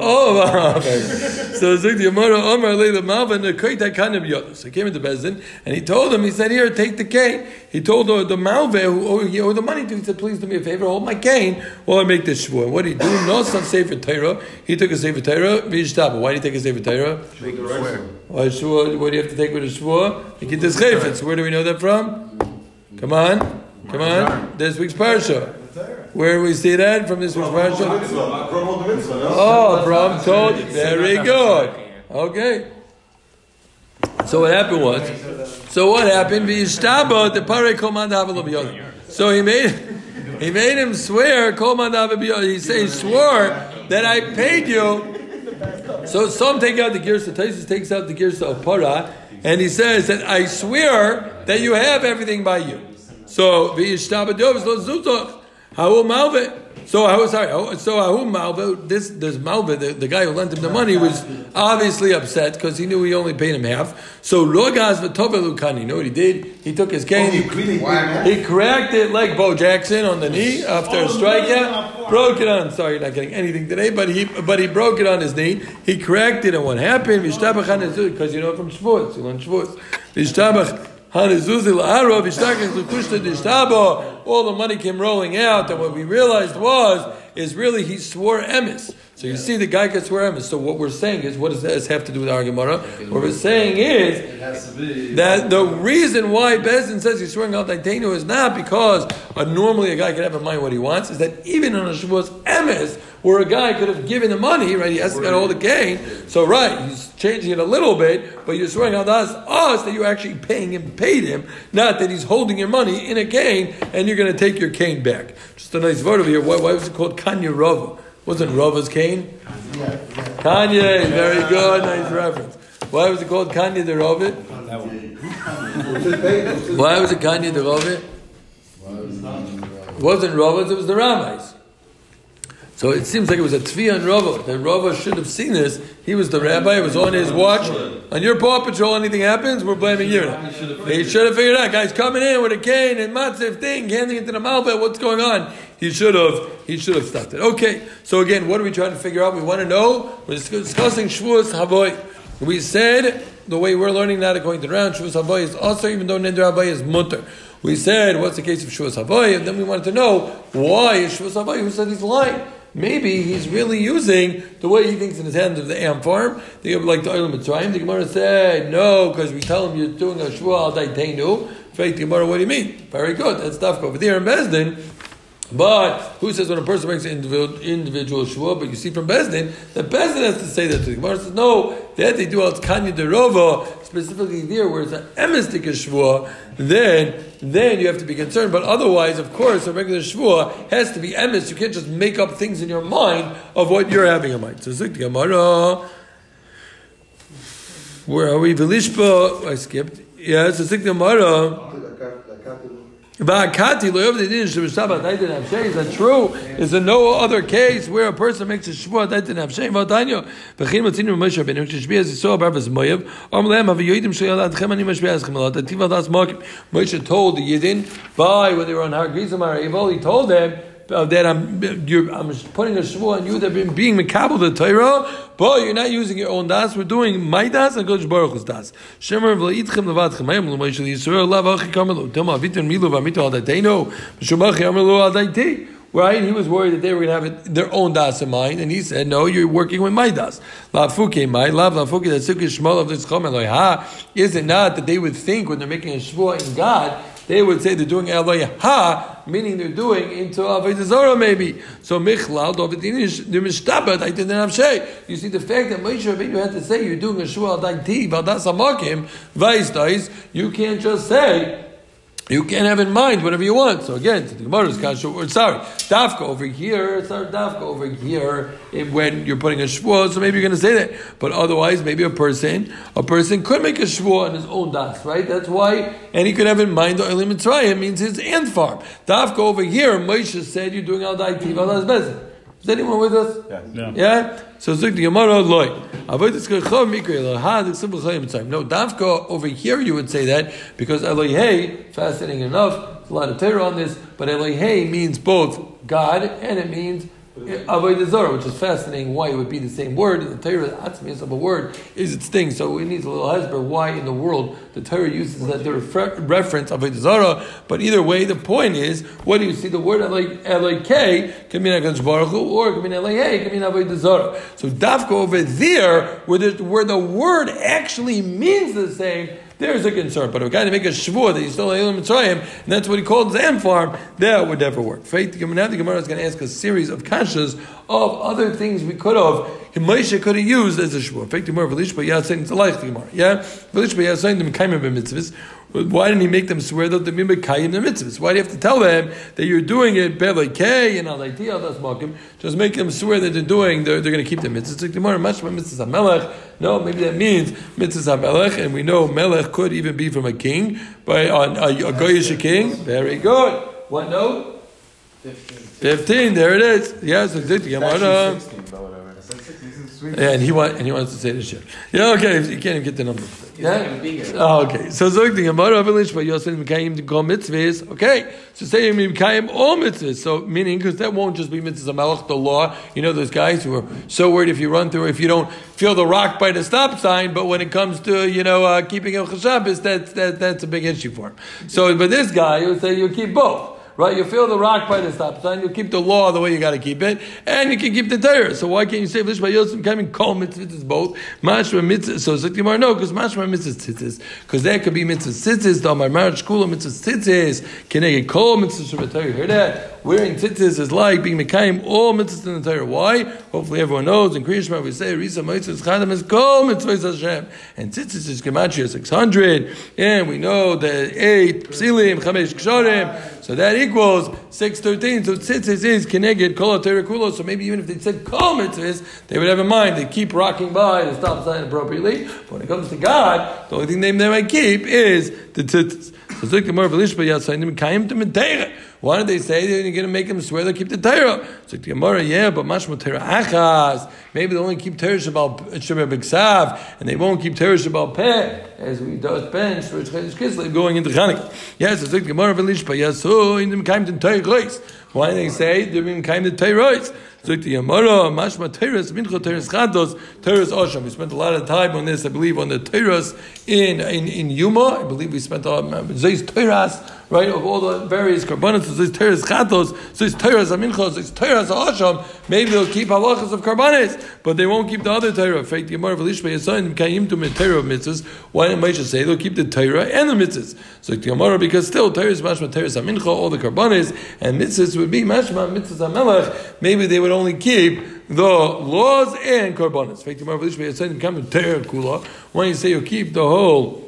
[SPEAKER 1] Oh, okay. So Zik Gemara, Omar le the Malva the Koita Kanab Yod. So he came into Bezin and he told him, he said, Here, take the cane. He told the, the Malva who he owed the money to, he said, Please do me a favor, hold my cane while I make this shvur. What did he do? No son Sefer Torah. He took a Sefer Torah, Vishtaba. Why did he take a Sefer Torah? Why shvur? What do you have to take with a shvur? You get this chayfetz. Where do we know that from? Come on, come on. This week's parsha. Where we see that from this week's parsha? Oh, from told. Very good. Okay. So what happened was, so what happened? the pare So he made he made him swear He said he swore that I paid you. So some take out the gears. The Taisus takes out the gears of para, and he says that I swear that you have everything by you. So v'yishtabadov lo zutoch. How malve? So I was sorry. So Ahu oh, Malva, this this Malva, the, the guy who lent him the money, was obviously upset because he knew he only paid him half. So Logaz v'tovelukani. You know what he did? He took his cane, he, he cracked it like Bo Jackson on the knee after a strikeout. Broke it on. Sorry, you're not getting anything today, but he but he broke it on his knee. He cracked it, and what happened? Because you know from sports, you learn sports. All the money came rolling out, and what we realized was is really he swore emes. So you see, the guy could swear emes. So what we're saying is, what does this have to do with our Gemara? What we're saying is that the reason why Bezin says he's swearing al daitenu is not because uh, normally a guy can have in mind what he wants. Is that even on a Shavuos emes, where a guy could have given the money, right? He has to get all the gain. So right, he's changing it a little bit, but you're swearing on us, us that you're actually paying him, paid him, not that he's holding your money in a cane and you're going to take your cane back. Just a nice word over here. Why, why was it called Kanya Rava? Wasn't Rava's cane? Kanye, very good, nice reference. Why was it called Kanye the Rovit? Why was it Kanye the Rovit? It wasn't Rovit, it was the Ramais. So it seems like it was a Tvi on Rava. That Rava should have seen this. He was the rabbi, it was on his watch. On your paw patrol, anything happens, we're blaming you. He should have figured out, guys coming in with a cane and matzif thing, handing it to the malva, what's going on? He should have, he should have stopped it. Okay, so again, what are we trying to figure out? We want to know, we're discussing Shavuos Havoy. We said the way we're learning that according to the Ran, Shavuos Havoy is also, even though Neder Havoy is mutter. We said, what's the case of Shavuos Havoy? And then we wanted to know, why is Shavuos Havoy? Who said he's lying? Maybe he's really using the way he thinks in his hands of the Am farm. They have like the Oil Mitzrayim. The Gemara said, no, because we tell him you're doing a Shua al Daitenu. Faith, Gemara, what do you mean? Very good. That's stuff over there in Bezdin. But who says when a person makes an individual, individual shua? But you see from Bezdin that Bezdin has to say that to the Gemara says no. That they do al kanya derova specifically there where it's an emistic shvua. Then then you have to be concerned. But otherwise, of course, a regular shvua has to be emis. You can't just make up things in your mind of what you're having in mind. So Zik Gemara. Where are we? Velishpa. I skipped. Yeah, so Zik Gemara. Ba'akati loyov the din shebeshabbat daitin avshei. Is that true? Is there no other case where a person makes a shvuah daitin avshei? V'atanyo v'chin matzinu Moshe Rabbeinu k'shbi az yisrael bar v'zmoyev om lehem haviyoidim sheyal adchem ani mashbi azchem alot ativ adas mokim. Moshe told the Yidin by when they were on Har Gerizim Har Evil, he told them uh, that I'm, I'm putting a shvuah on you that been being mekabel the Torah, but you're not using your own das. We're doing my das and Kodesh Baruch Hu's das. Shemer v'leitchem levatchem hayim l'moish l'Yisrael lav achi kamelu. Toma avitim milu v'amitu al daiteinu v'shumachi amalu al daitei. Right? He was worried that they were going to have their own das in mind, and he said, "No, you're working with my das." Lafuke my lav lafuke sukkah shmol of this chom Ha. Is it not that they would think when they're making a shvuah in God they would say they're doing Eloi Ha, meaning they're doing into Avodah Zarah maybe. So Michlal, the Mishtabat, I didn't have. You see, the fact that Moshe Rabbeinu had to say you're doing a Shua al Daiti, Valdas Amakim, Vais Dais, you can't just say, you can have in mind whatever you want. So again, to the Gemara's kasha, or sorry, dafka over here, sorry, dafka over here, when you're putting a shvuah, so maybe you're going to say that. But otherwise, maybe a person, a person could make a shvuah on his own das, right? That's why, and he could have in mind the Elim Mitzrayim means his ant farm. Dafka over here, Moshe said you're doing al daiti, al. Is anyone with us?
[SPEAKER 3] Yeah.
[SPEAKER 1] Yeah? So Zuk the Gemara loy. No, Davka over here you would say that because Elohei, fascinating enough, a lot of terror on this, but Elohei means both God and it means Avodah Zarah, which is fascinating why it would be the same word. The Torah, the atzmius of a word, is its thing. So it needs a little hesber why in the world the Torah uses that refer- reference Avodah Zarah. But either way, the point is, what do you see? The word Elokei can mean HaKadosh Baruch or it can mean Elohei, can mean Avodah Zarah. So Dafka over there, where the, where the word actually means the same, there's a concern. But if a guy to make a shvur that he's still Elim Mitzrayim, and that's what he called Zam farm, that would never work. Faith, now the Gemara is going to ask a series of kashas of other things we could have, Moshe could have used as a shvur. Faith, the Gemara, Velishba Yasin, it's a like the Gemara. Yeah? Velishba Yasin, the mitzvahs. Why didn't he make them swear that they the Mimekayim the mitzvahs? Why do you have to tell them that you're doing it Belekei and Alaiti Adas Makim? Just make them swear that they're doing, they're, they're going to keep the mitzvahs. Like Gemara, Mashma mitzvahs HaMelech. No, maybe that means mitzvahs HaMelech, and we know Melech could even be from a king, by a, a, a Goyish king. Very good. What note? 15. 15, there it is. Yes, the Gemara. Yeah, and he want, and he wants to say this shit. Yeah, okay, you can't even get the number. Yeah. Oh, okay. So zog the Gemara of village but Yosef Mikayim go mitzvahs. Okay. So say Mikayim all mitzvahs. So meaning because that won't just be mitzvahs malach the law. You know those guys who are so worried if you run through if you don't feel the rock by the stop sign, but when it comes to you know uh, keeping a chashabis, that's that, that's a big issue for him. So, but this guy will say you keep both right? You feel the rock by the stop sign, you keep the law the way you got to keep it, and you can keep the Torah. So why can't you say V'lish Yosef coming call mitzvahs both? Mashma mitzvah. So Ziktimar no, because mashma mitzvahs tzitzis, because that could be mitzvahs tzitzis. Amar marriage kula mitzvahs tzitzis. Can I get call mitzvahs the Torah? Hear that? Wearing tzitzis is like being mekayim all mitzvahs in the Torah. Why? Hopefully everyone knows. In Kriyashma we say Risa mitzvahs chadam is kol mitzvahs Hashem, and tzitzis is gematria six hundred, and we know that eight psilim chamesh ksharim. So that equals six thirteen. So tzitzis is keneged kol. So maybe even if they said kol mitzvahs, they would have in mind they keep rocking by the stop sign appropriately. But when it comes to God, the only thing they might keep is the tzitzis. So Zik the Why did they say they're going to make them swear they keep the Torah? So the Gemara, yeah, but mashma Torah achas. Maybe they only keep Torah Shabbat Shabbat B'Ksav, and they won't keep Torah about Peh, as we do bench for Chedesh Kislev going into Chanukah. Yes, it's like Gemara Velishpa. Yes, so in the Kaim to Torah Why do they say they're in Kaim to Torah Zuk the Yamara, Mashma Teres, Mincha Teres Chados, Teres Osham. We spent a lot of time on this, I believe, on the Teres in, in, in Yuma. I believe we spent um, a Zeis Teras, right, of all the various korbanos, Zeis Teres Chados, Zeis Teres Amincha, Zeis Teres Maybe they'll keep halachas of korbanos, but they won't keep the other Torah. In fact, the Yamara Velishma Yasayin, to Torah of mitzvahs. Why didn't Moshe say they'll keep the Torah and the mitzvahs? So the because still Torah is Mashma Teres Amincha, all the korbanos, and mitzvahs would be Mashma Mitzvahs Amelech. Maybe they would only keep the laws and korbanos. When you say you keep the whole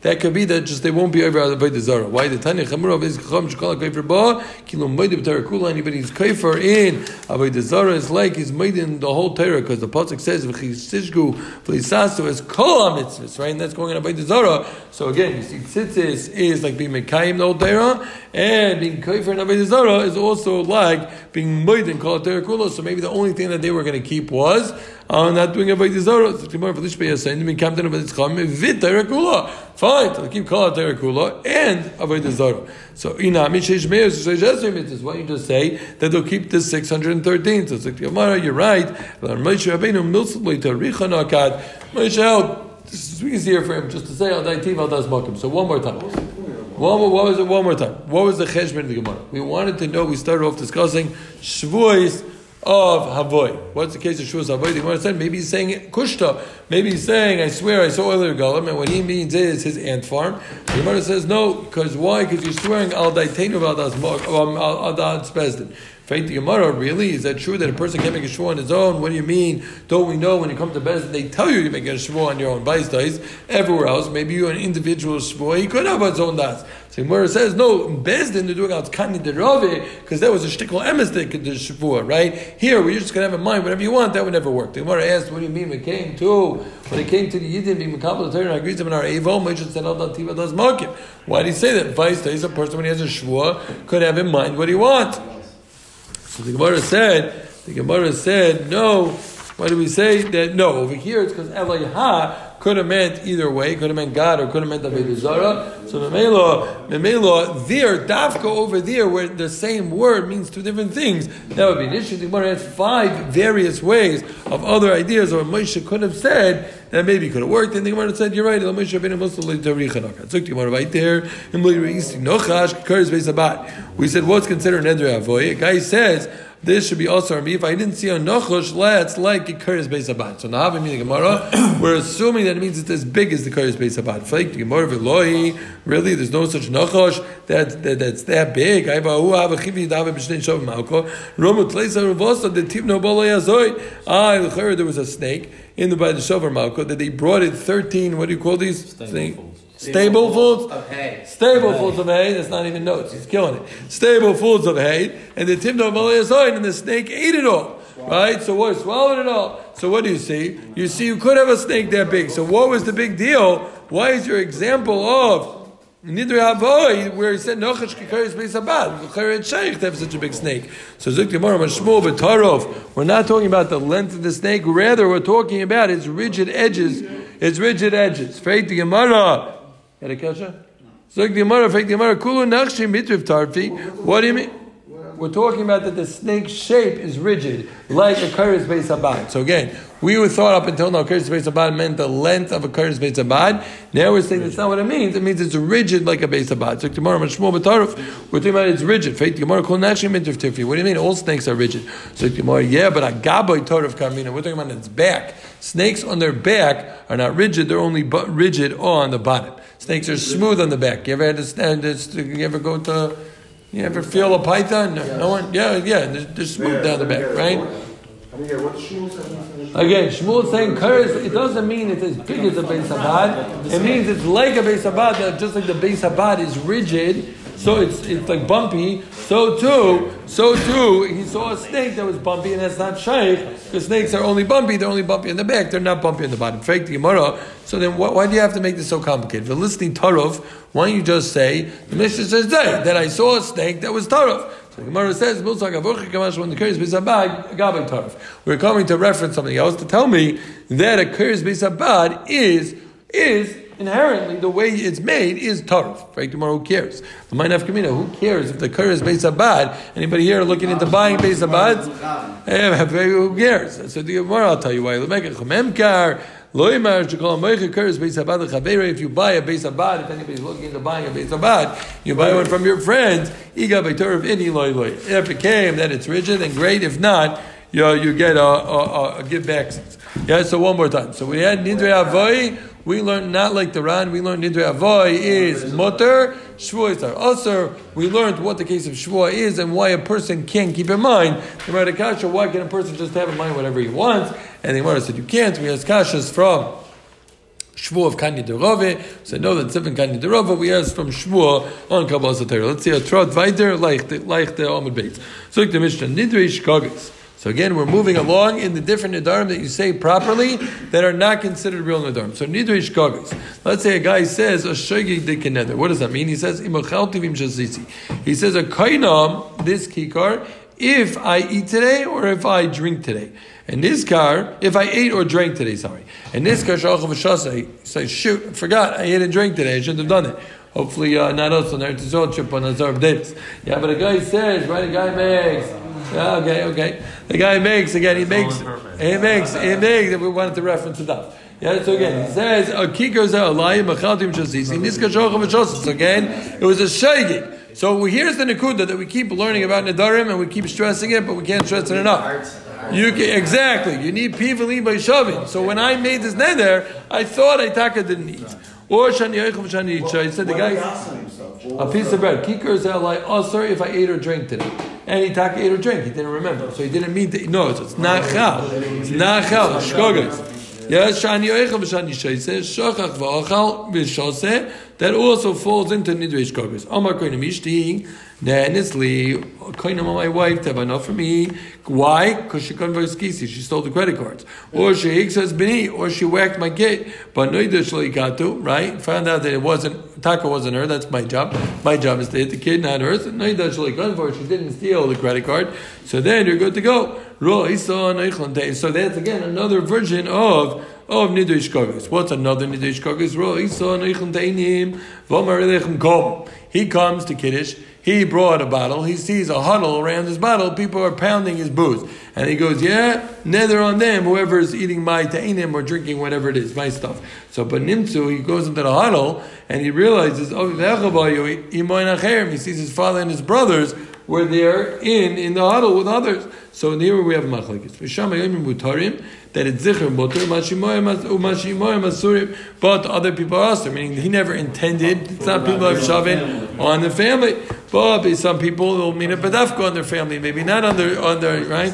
[SPEAKER 1] That could be that just they won't be over avodas zara. Why the Tanya chamura avodas keichav shekala kaifer ba kilo moedim Torah kula. Anybody who's kaifer in avodas zara is like he's made in the whole Torah because the pasuk says v'chisishgu v'lisasu is kol mitzvahs right, and that's going on avodas zara. So again, you see, tzitzis is like being mekayim the whole Torah, and being kaifer in avodas zara is also like being moedim kol Torah kula. So maybe the only thing that they were going to keep was I'm not doing avodah zarah. So tomorrow for lishbei yasayin, we come to avodah tzcham vit terakula. Fine, so keep calling terakula and avodah zarah. So ina mishesh meir so shesher mitzvahs. Why you just say that they'll keep this six hundred and thirteen? So it's like Gemara, you're right. Moshe Rabbeinu milsubli taricha nakat. Moshe, this is easier for him just to say al daitiv al das makim. So one more time. One what was it? One more time. What was the cheshbon of the Gemara? We wanted to know. We started off discussing shvuos of Havoy. What's the case of Shuas Havoy? The Gemara said maybe he's saying Kushta. Maybe he's saying, I swear I saw earlier Galam, and what he means is his ant farm. The Gemara says no, because why? Because you're swearing Al Daitenu um, Al Das Bezdin. Faith the Gemara, really? Is that true that a person can't make a shua on his own? What do you mean? Don't we know when you come to Bezdin, they tell you you make a shua on your own. Vice days, everywhere else, maybe you're an individual shua, he could have his own das. So Gemara says, no, Bezdin, they're doing out Kani Derove, because that was a shtickle emistik, the shua, right? Here, we're just going to have in mind whatever you want, that would never work. The Gemara asked, what do you mean? We came to, when it came to the Yidin being Makabal Torah, agrees them in our Evo. Why do you say that? Vice days, a person when he has a shua could have in mind what he wants. So the Gemara said, the Gemara said, no. Why do we say that? No, over here it's because Elayha could have meant either way, could have meant God or could have meant Avodah Zarah. So Memelo, Memelo, there, Dafka over there, where the same word means two different things, that would be an issue. The Gemara has five various ways of other ideas, or Moshe could have said that maybe could have worked. And the Gemara said, "You're right." Moshe ben Muslim the right there. We said, "What's considered an Avoy?" A guy says this should be also on me. If I didn't see a nochosh, let's like a kurz beis abad. So now having the Gemara, we're assuming that it means it's as big as the kurz beis abad. The Gemara v'lohi. Really, there's no such nochosh that, that that's that big. I ba have a chivi dave b'shnei shov malko. Romu tleisa revosa the tivno bolo yazoy. Ah, there was a snake in the by the shover malko that they brought it thirteen. What do you call these? Stable Stable foods
[SPEAKER 5] of hay.
[SPEAKER 1] Stable foods of hay. That's not even notes. He's killing it. Stable foods of hay, and the timno malayazoin, and the snake ate it all. Right? So what? Swallowed it all. So what do you see? You see, you could have a snake that big. So what was the big deal? Why is your example of Nidri Havoy, where he said Nochash Kikaris Beis Abad, Chared Sheikh to have such a big snake. So Zik Gemara Mashmul B'Tarov, we're not talking about the length of the snake, rather we're talking about its rigid edges, its rigid edges. Faith the Gemara, had a kasha? Tarfi. What do you mean? We're talking about that the snake's shape is rigid, like a curry's base abad. So again, we were thought up until now curry's base abad meant the length of a curry's base abad. Now we're saying that's not what it means. It means it's rigid like a base abad. So tomorrow, Mashmul B'taruf, we're talking about it's rigid. What do you mean? All snakes are rigid. So Gemara, yeah, but a gaboy taruf karmina. We're talking about its back. Snakes on their back are not rigid; they're only rigid on the bottom. Snakes are smooth on the back. You ever understand this? You ever go to, you ever feel a python? No, no one? Yeah, yeah, they're, they're smooth down the back, right? Again, Shmuel saying curse, it doesn't mean it's as big as a Beis Abad. It means it's like a Beis Abad, just like the Beis Abad is rigid. So it's it's like bumpy. So too, so too, he saw a snake that was bumpy, and that's not shaykh because snakes are only bumpy. They're only bumpy in the back. They're not bumpy in the bottom. Fake the Gemara. So then, why, why do you have to make this so complicated? You're listening taruf, why don't you just say the Mishnah says day that I saw a snake that was taruf. So Gemara says, the. We're coming to reference something else to tell me that a curse bisabad is is inherently the way it's made is tarf. Right? Tomorrow, who cares? The mind of Kamina, who cares if the curse abad? Anybody here looking into buying based bisabad? Eh, who cares? So the I'll tell you why. If you buy a base abad, if anybody's looking into buying a base abad, you buy one from your friends. If it came, then it's rigid and great. If not, you, you get a, a, a give back. Yeah, so one more time. So we had Nidre Avoy, we learned not like the Ran, we learned Nidre Avoy is mutter, Shvua is also. We learned what the case of Shvua is and why a person can't keep in mind. The Radikasha, why can a person just have in mind whatever he wants? And the Gemara said you can't. We asked Kashas from Shvua of Kanye Derove. Said no, that's different Kanye Derove. We asked from Shvua on Kabbalah. Let's see a trot weiter like the like the Amud Beit. So the Mishnah Nidre Shkagis. So again, we're moving along in the different nidarim that you say properly that are not considered real nidarim. So nidrish kagis. Let's say a guy says a shogi dikineder. What does that mean? He says imachaltivim shazisi. He says a kainam this kikar if I eat today or if I drink today. And this car, if I ate or drank today, sorry. And this car, shalach say, shoot, I forgot, I ate and drank today, I shouldn't have done it. Hopefully, uh, not us on Yisrael trip on Azar Davis. Yeah, but a guy says, right, a guy makes, yeah, okay, okay. The guy makes, again, he makes, he makes, he makes, we wanted to reference it up. Yeah, so again, he says, oh, a kikar alayim machaltim shazisi, niska shocham v'shosas. Again, it was a shaygig. So here's the nekuda that we keep learning about nedarim and we keep stressing it, but we can't stress it enough. You can, exactly. You need pivalim by shoving. So when I made this neder, I thought Aitaka didn't eat. Or shani yoichum shani yicha. He said the guy a piece of bread. Kikar is like, oh sorry if I ate or drank today. And he taka ate or drank. He didn't remember, so he didn't mean to. No, it's not chal. It's not chal. Shkogas. Yes, shani yoichum shani yicha. says shochach v'achal v'shoseh. That also falls into nidreish kogas. Amar koinim ishti. Nesli, koinam on my wife to have enough for me. Why? Because she converts kisi. She stole the credit cards. Or she says bini, or she whacked my kid. But noida right? Found out that it wasn't Taka wasn't her. That's my job. My job is to hit the kid, not hers. Noida she didn't steal the credit card. So then you're good to go. So that's again another version of of Nidrish. What's another Nidrish Kogis? He comes to Kiddush. He brought a bottle. He sees a huddle around his bottle. People are pounding his booze. And he goes, yeah, nether on them, whoever is eating my ta'inim or drinking whatever it is, my stuff. So, but he goes into the huddle and he realizes, oh, he sees his father and his brothers were there in, in the huddle with others. So here we have machlekes. That it's zikr mutter, mashimoyim asurim, but other people are also, meaning he never intended, it's not people have shavin on the family. But some people will mean a bedafka on their family, maybe not on their, on their right?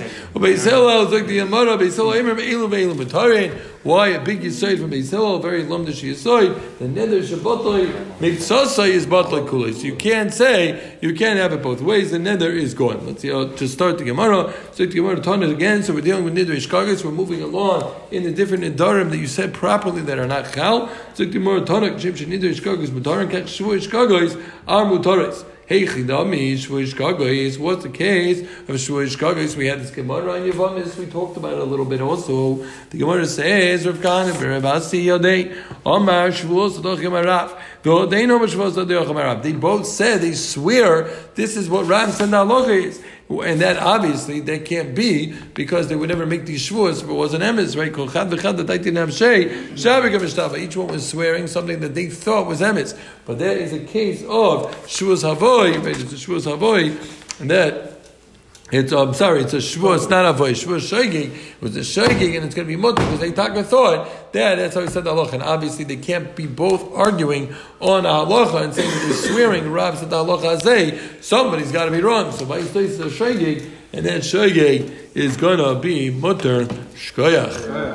[SPEAKER 1] Why? A big yisoid from Hillel, very lumdish yisoid, the nether shabbatoi, mitzasai is batloi kulei. So you can't say, you can't have it both ways, the nether is gone. Let's see, I'll start the Gemara, so the Gemara it again, so we're dealing with nidr ishkagas, we're moving along in the different nidarim that you said properly that are not chal, so the Gemara it, shim nidr ishkagas, mutarim kach shvu ishkagas, are mutaris. Hey chidami shvuish gagos. What's the case of shvuish gagos? We had this Gemara on Yevamis. We talked about it a little bit also. The Gemara says Rav Kana berabasi yodei Omar shvuos adochim arav. They both said they swear this is what Ram said is. And that obviously that can't be because they would never make these shvuas if it was an emes, right? Each one was swearing something that they thought was emes. But there is a case of shvuas havoy, it's a shvuas and that it's I'm sorry, it's a shvur. It's not a voice. Shvur shaygig. It was a shaygig, and it's going to be mutter because they talk a thought. That that's how he said the halacha. And obviously, they can't be both arguing on a halacha and saying that they're swearing. Rab said the halacha say somebody's got to be wrong. So by it's a shaygig, and then shaygig is going to be mutter shkoyach.